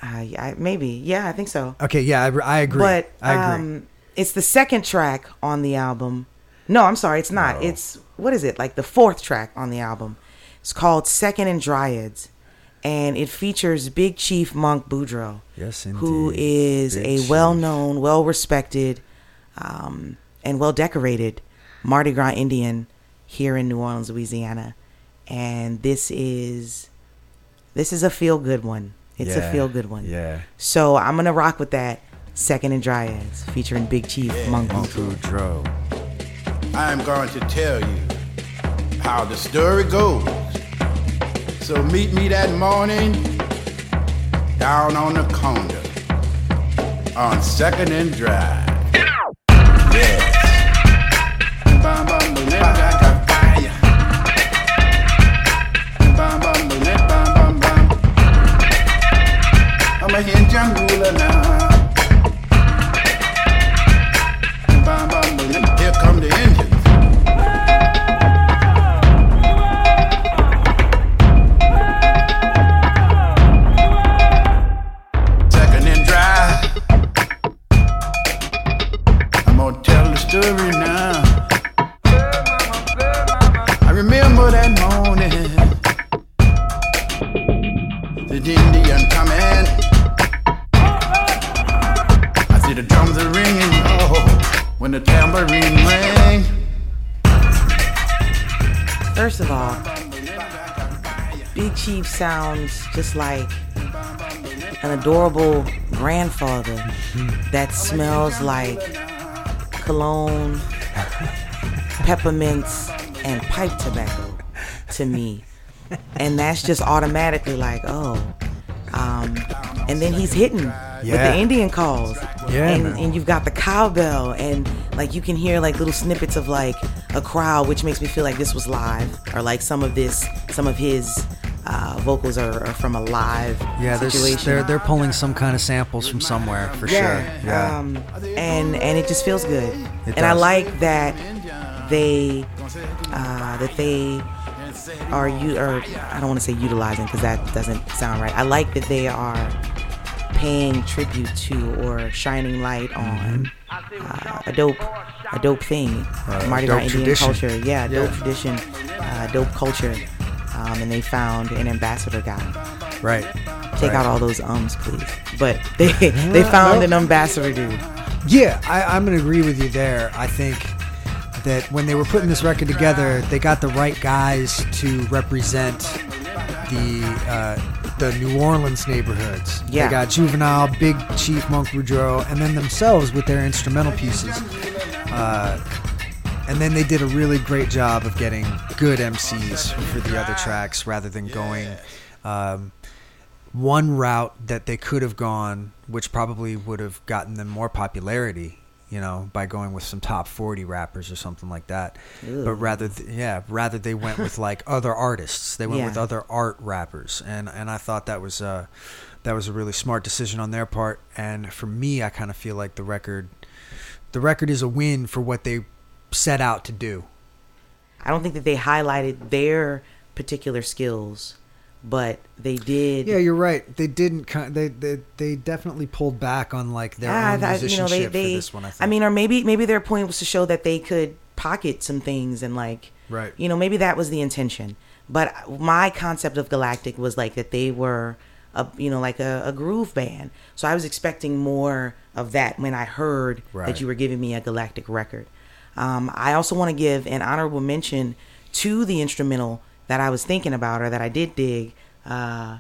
I, I maybe yeah, I think so. Okay. Yeah, I, I agree. But I agree. um, it's the second track on the album. No, I'm sorry, it's not. It's what is it? Like the fourth track on the album. It's called Second and Dryads, and it features Big Chief Monk Boudreaux, yes, indeed. is Big a Chief. well-known, well-respected, um, and well-decorated Mardi Gras Indian here in New Orleans, Louisiana. And this is this is a feel-good one. It's Yeah, a feel-good one. Yeah. So I'm gonna rock with that. Second and Dryads, featuring Big Chief Monk Monk Boudreaux. Boudreaux. I'm going to tell you how the story goes. So meet me that morning down on the corner on Second and Drive. Yes. Bum, bum, boom, let like a fire. Bum, bum, boom, let bum, bum, bum. I'm a hen jungle now. Story now. I remember that morning. The Indian coming. I see the drums are ringing. Oh, when the tambourine rang. First of all, Big Chief sounds just like an adorable grandfather that smells like cologne, peppermints, and pipe tobacco to me. And that's just automatically like, oh. Um, and then he's hitting with the Indian calls. Yeah, and, and you've got the cowbell and like you can hear like little snippets of like a crowd which makes me feel like this was live or like some of this some of his uh, vocals are, are from a live Yeah, situation they're they're pulling some kind of samples from somewhere for yeah, sure. Yeah. Um, and and it just feels good It and I like that they uh, that they are you or I don't want to say utilizing because that doesn't sound right. I like that they are paying tribute to or shining light on uh, a dope a dope thing, Mardi Gras Indian tradition. culture. Yeah, dope Yeah. tradition, uh, dope culture. Um, and they found an ambassador guy. right. Take Right. out all those ums, please. But they they found an ambassador dude. Yeah, I, I'm gonna agree with you there. I think that when they were putting this record together, they got the right guys to represent the uh, the New Orleans neighborhoods. Yeah. They got Juvenile, Big Chief Monk Boudreaux, and then themselves with their instrumental pieces. Uh, and then they did a really great job of getting good MCs for the other tracks rather than going. Um, one route that they could have gone, which probably would have gotten them more popularity, you know, by going with some top 40 rappers or something like that. But rather, th- yeah, rather they went with like other artists. They went with other art rappers, and and I thought that was uh, that was a really smart decision on their part. And for me, I kind of feel like the record, the record is a win for what they set out to do. I don't think that they highlighted their particular skills, but they did. Yeah, you're right. They didn't. They they they definitely pulled back on like their Ah, own that- musicianship you know, they, they, for this one. I think. mean, or maybe maybe their point was to show that they could pocket some things and like, Right. You know, maybe that was the intention. But my concept of Galactic was like that they were a you know like a, a groove band. So I was expecting more of that when I heard Right. that you were giving me a Galactic record. Um, I also want to give an honorable mention to the instrumental that I was thinking about or that I did dig. Uh,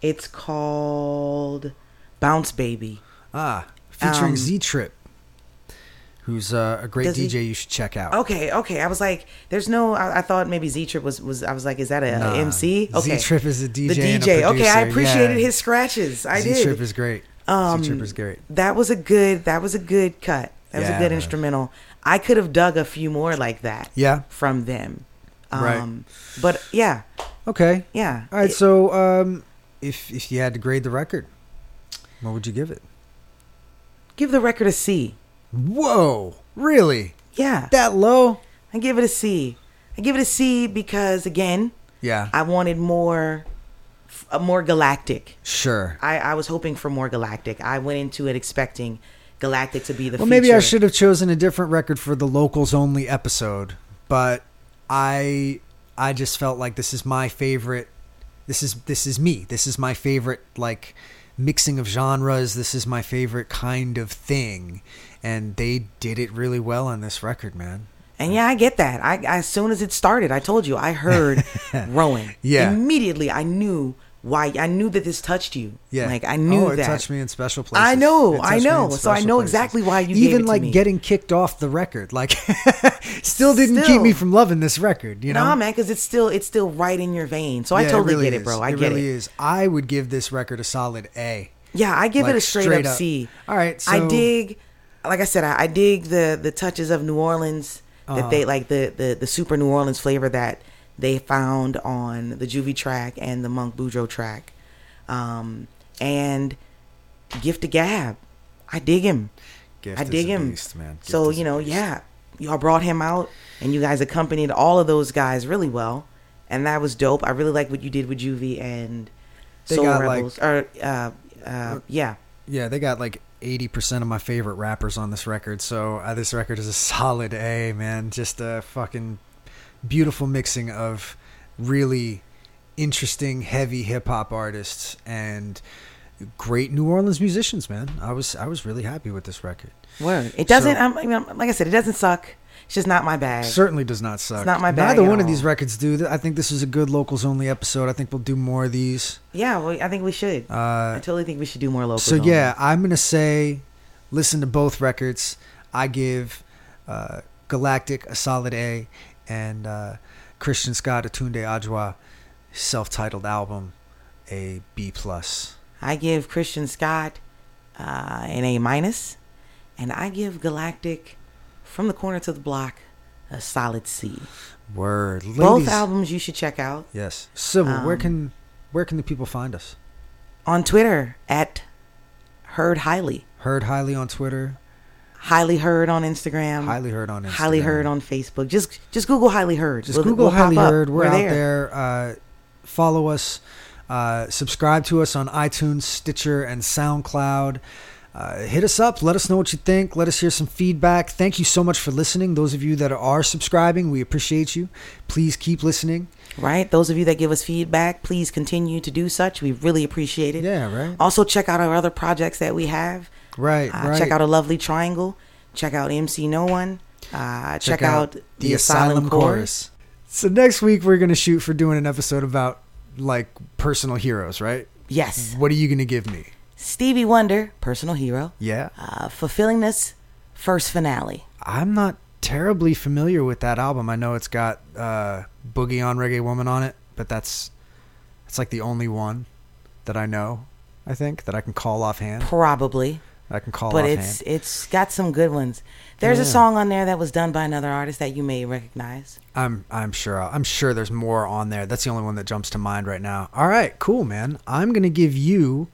it's called Bounce Baby. ah, featuring um, Z Trip, who's uh, a great Does he- DJ you should check out. Okay, okay. I was like, there's no. I, I thought maybe Z Trip was was. I was like, is that a, a Nah, MC? Okay, Z-Trip is a DJ The DJ. okay, I appreciated yeah. his scratches. I Z did. Z Trip is great. Um, Z Trip is great. That was a good. That was a good cut. That was Yeah, a good instrumental. I could have dug a few more like that. Yeah. From them. Right. Um, But yeah, Okay. yeah. All right. It- So, um, if if you had to grade the record, what would you give it? give the record a C. Whoa! Really? Yeah, That low? I give it a C. I give it a C because again, Yeah. I wanted more, a more galactic. sure. I, I was hoping for more Galactic. I went into it expecting Galactic to be the Well, maybe I should have chosen a different record for the locals only episode, but I I just felt like this is my favorite. This is this is me. This is my favorite like mixing of genres. This is my favorite kind of thing, and they did it really well on this record, man. And yeah, I get that. I as soon as it started, I told you I heard Rowan. Yeah. Immediately, I knew why. I knew that this touched you. Yeah, Like I knew oh, it that. touched me in special places. I know, I know. So I know places. exactly why you gave even like getting kicked off the record, like still didn't keep me from loving this record. You know, Nah, man, because it's still it's still right in your vein. So I Yeah, totally really get is. it, bro. I it get really it. is. I would give this record a solid A. Yeah, I give it a straight, straight up, up. C. All right, I dig, like I said, I, I dig the the touches of New Orleans that Uh-huh. they like the, the the super New Orleans flavor that they found on the Juvie track and the Monk Boudreaux track, um, and Gift to Gab. I dig him. Gift I dig him. beast, so you know, yeah, y'all brought him out, and you guys accompanied all of those guys really well, and that was dope. I really like what you did with Juvie and They Soul got, like- Rebels. or uh, uh, yeah. Yeah, they got like eighty percent of my favorite rappers on this record. So uh, this record is a solid A, man. Just a fucking beautiful mixing of really interesting, heavy hip hop artists and great New Orleans musicians, man. I was I was really happy with this record. Word. It doesn't. So- I'm, I mean, like I said, it doesn't suck. It's just not my bag. Certainly does not suck. It's not my bag Neither one of these records do. I think this is a good locals only episode. I think we'll do more of these. yeah, well, I think we should. I Uh, totally think we should do more local. so yeah, I'm gonna say, listen to both records. I give uh, Galactic a solid A, and uh, Christian Scott Atunde Adjuah, self-titled album, a B plus. I give Christian Scott uh, an A minus, and I give Galactic, from the corner to the block, a solid C. Word. Ladies, Both albums you should check out Yes. Where Um, can where can the people find us? on Twitter at Heard Highly, Heard highly on Twitter. Highly Heard on Instagram, Highly heard on Instagram. Highly Heard on Facebook. Just just Google Highly Heard. Just we'll, Google we'll highly heard. We're, out there. Uh, follow us. Uh, subscribe to us on iTunes, Stitcher, and SoundCloud. Uh, hit us up. Let us know what you think. Let us hear some feedback. Thank you so much for listening. Those of you that are subscribing, we appreciate you. Please keep listening. right? Those of you that give us feedback, please continue to do such. We really appreciate it. Yeah, right. Also, check out our other projects that we have. Right, Uh, right. Check out a lovely triangle. Check out MC No One. Uh, check, out, the, Asylum, Chorus. So next week we're gonna shoot for doing an episode about like personal heroes, right? Yes, What are you gonna give me? Stevie Wonder, personal hero. Yeah. Uh, fulfilling this first finale. I'm not terribly familiar with that album. I know it's got uh, Boogie on Reggae Woman on it, but that's It's like the only one that I know. I think that I can call offhand. Probably, I can call but offhand. it's it's got some good ones. There's a song on there that was done by another artist that you may recognize. I'm I'm sure I'm sure there's more on there. That's the only one that jumps to mind right now. All right, cool, man. I'm gonna give you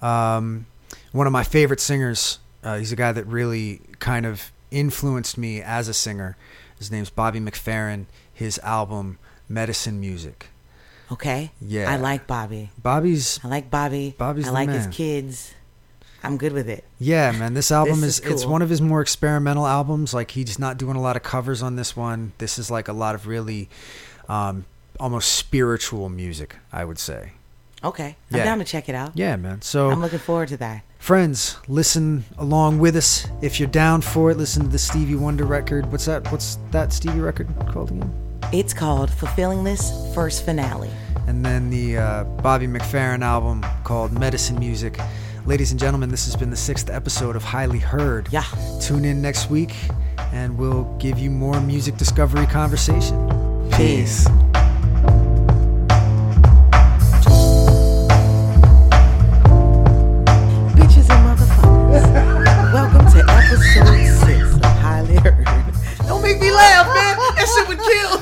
um, one of my favorite singers. Uh, he's a guy that really kind of influenced me as a singer. His name's Bobby McFerrin. His album Medicine Music. Okay. Yeah. I like Bobby. Bobby's I like Bobby. Bobby's I like his kids. I'm good with it. Yeah, man, this album This is, is it's one of his more experimental albums. Like he's not doing a lot of covers on this one. This is like a lot of really um, almost spiritual music, I would say. Okay. I'm Yeah. down to check it out. Yeah, man. So I'm looking forward to that. friends, listen along with us. If you're down for it, listen to the Stevie Wonder record. What's that? What's that Stevie record called again? It's called Fulfillingness' First Finale. And then the uh, Bobby McFerrin album called Medicine Music. Ladies and gentlemen, this has been the sixth episode of Highly Heard. Yeah. Tune in next week, and we'll give you more music discovery conversation. Peace. Bitches and motherfuckers. Welcome to episode six of Highly Heard. Don't make me laugh, man. That shit would kill.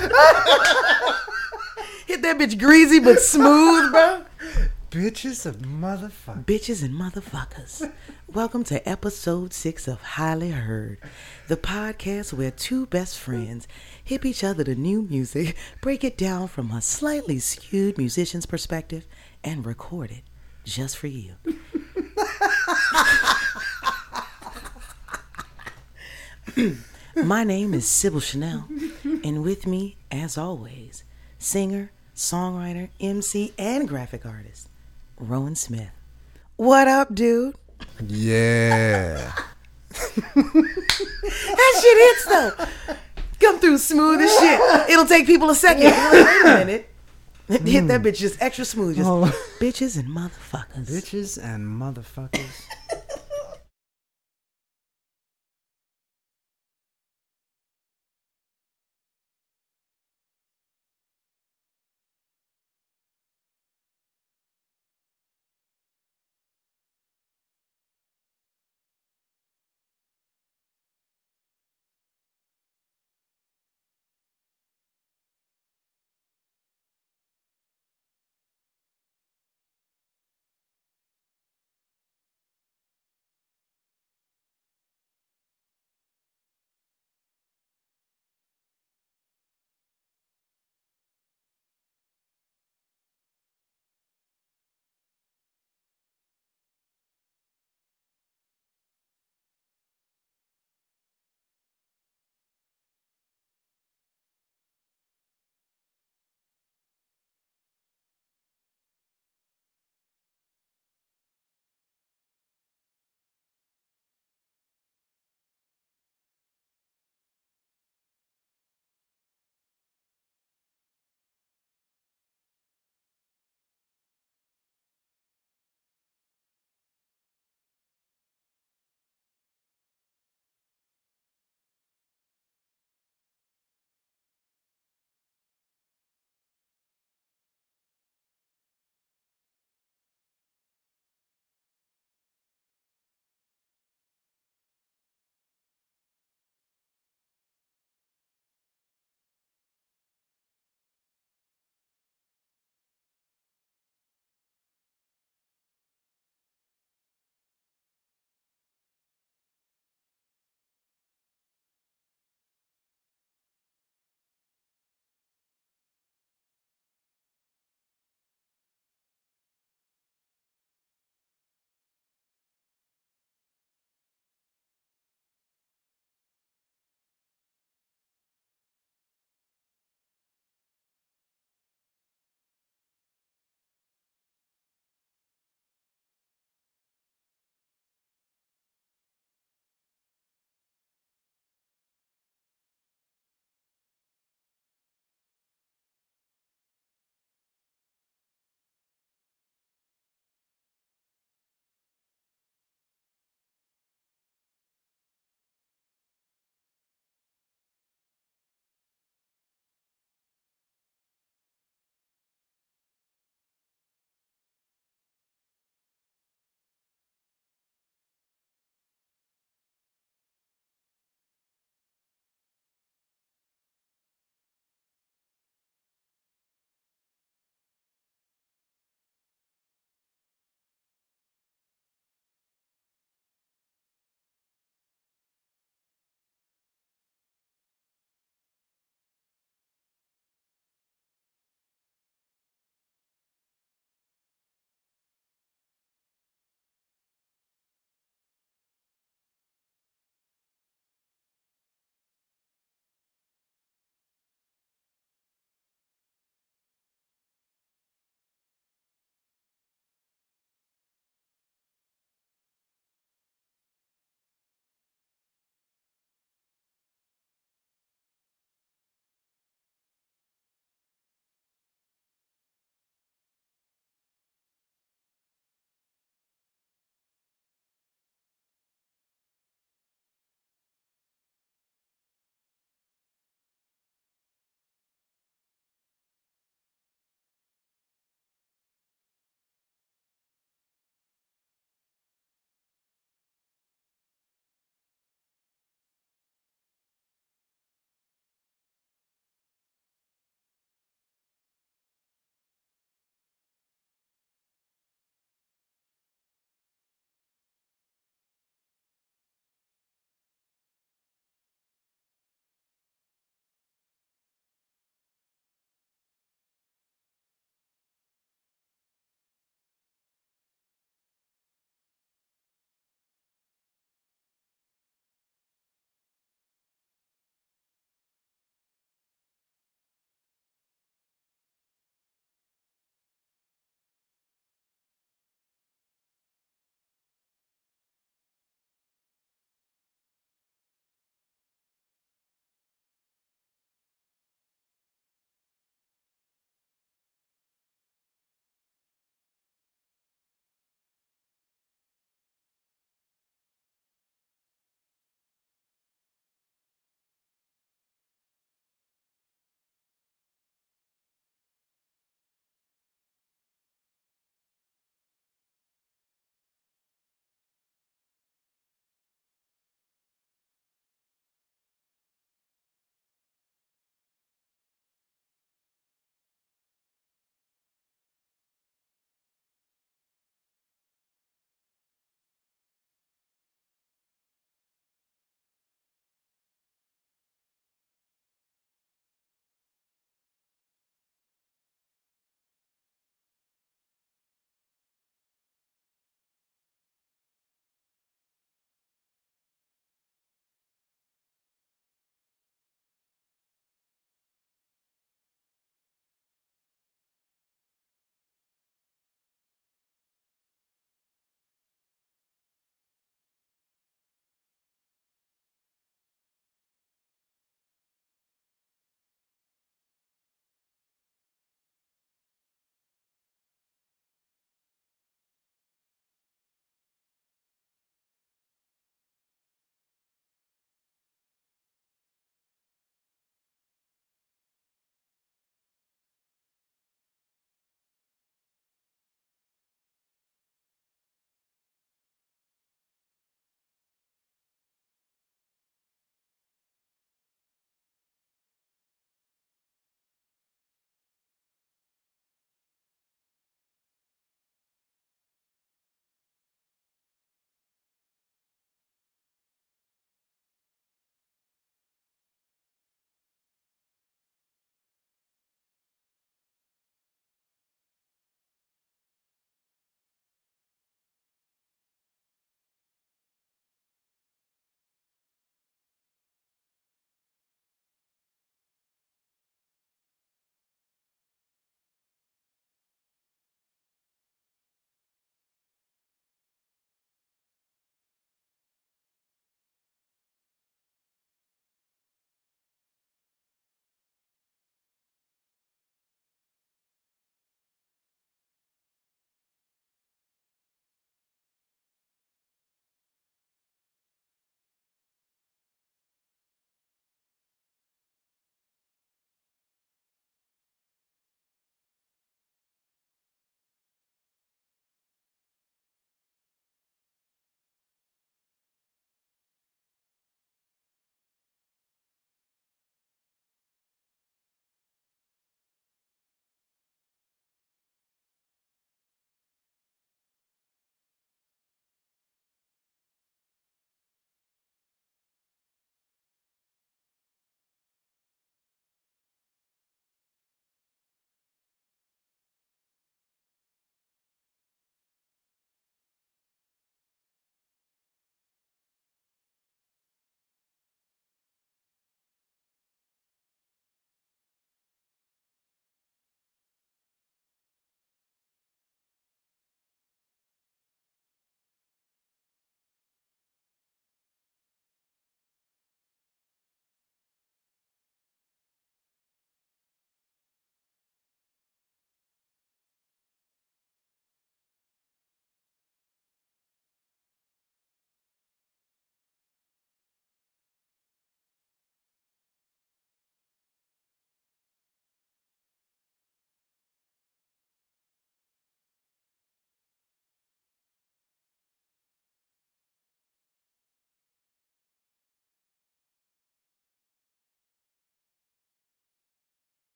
Hit that bitch greasy but smooth, bro. Bitches of motherfucker. Bitches and motherfuckers. Welcome to episode six of Highly Heard, the podcast where two best friends hip each other to new music, break it down from a slightly skewed musician's perspective, and record it just for you. My name is Sybil Chanel, and with me, as always, singer, songwriter, MC, and graphic artist, Rowan Smith. What up, dude? Yeah. That shit hits though. Come through smooth as shit. It'll take people a second. Like, Wait a minute. Hit that hmm. bitch just extra smooth. Just Oh. bitches and motherfuckers. Bitches and motherfuckers.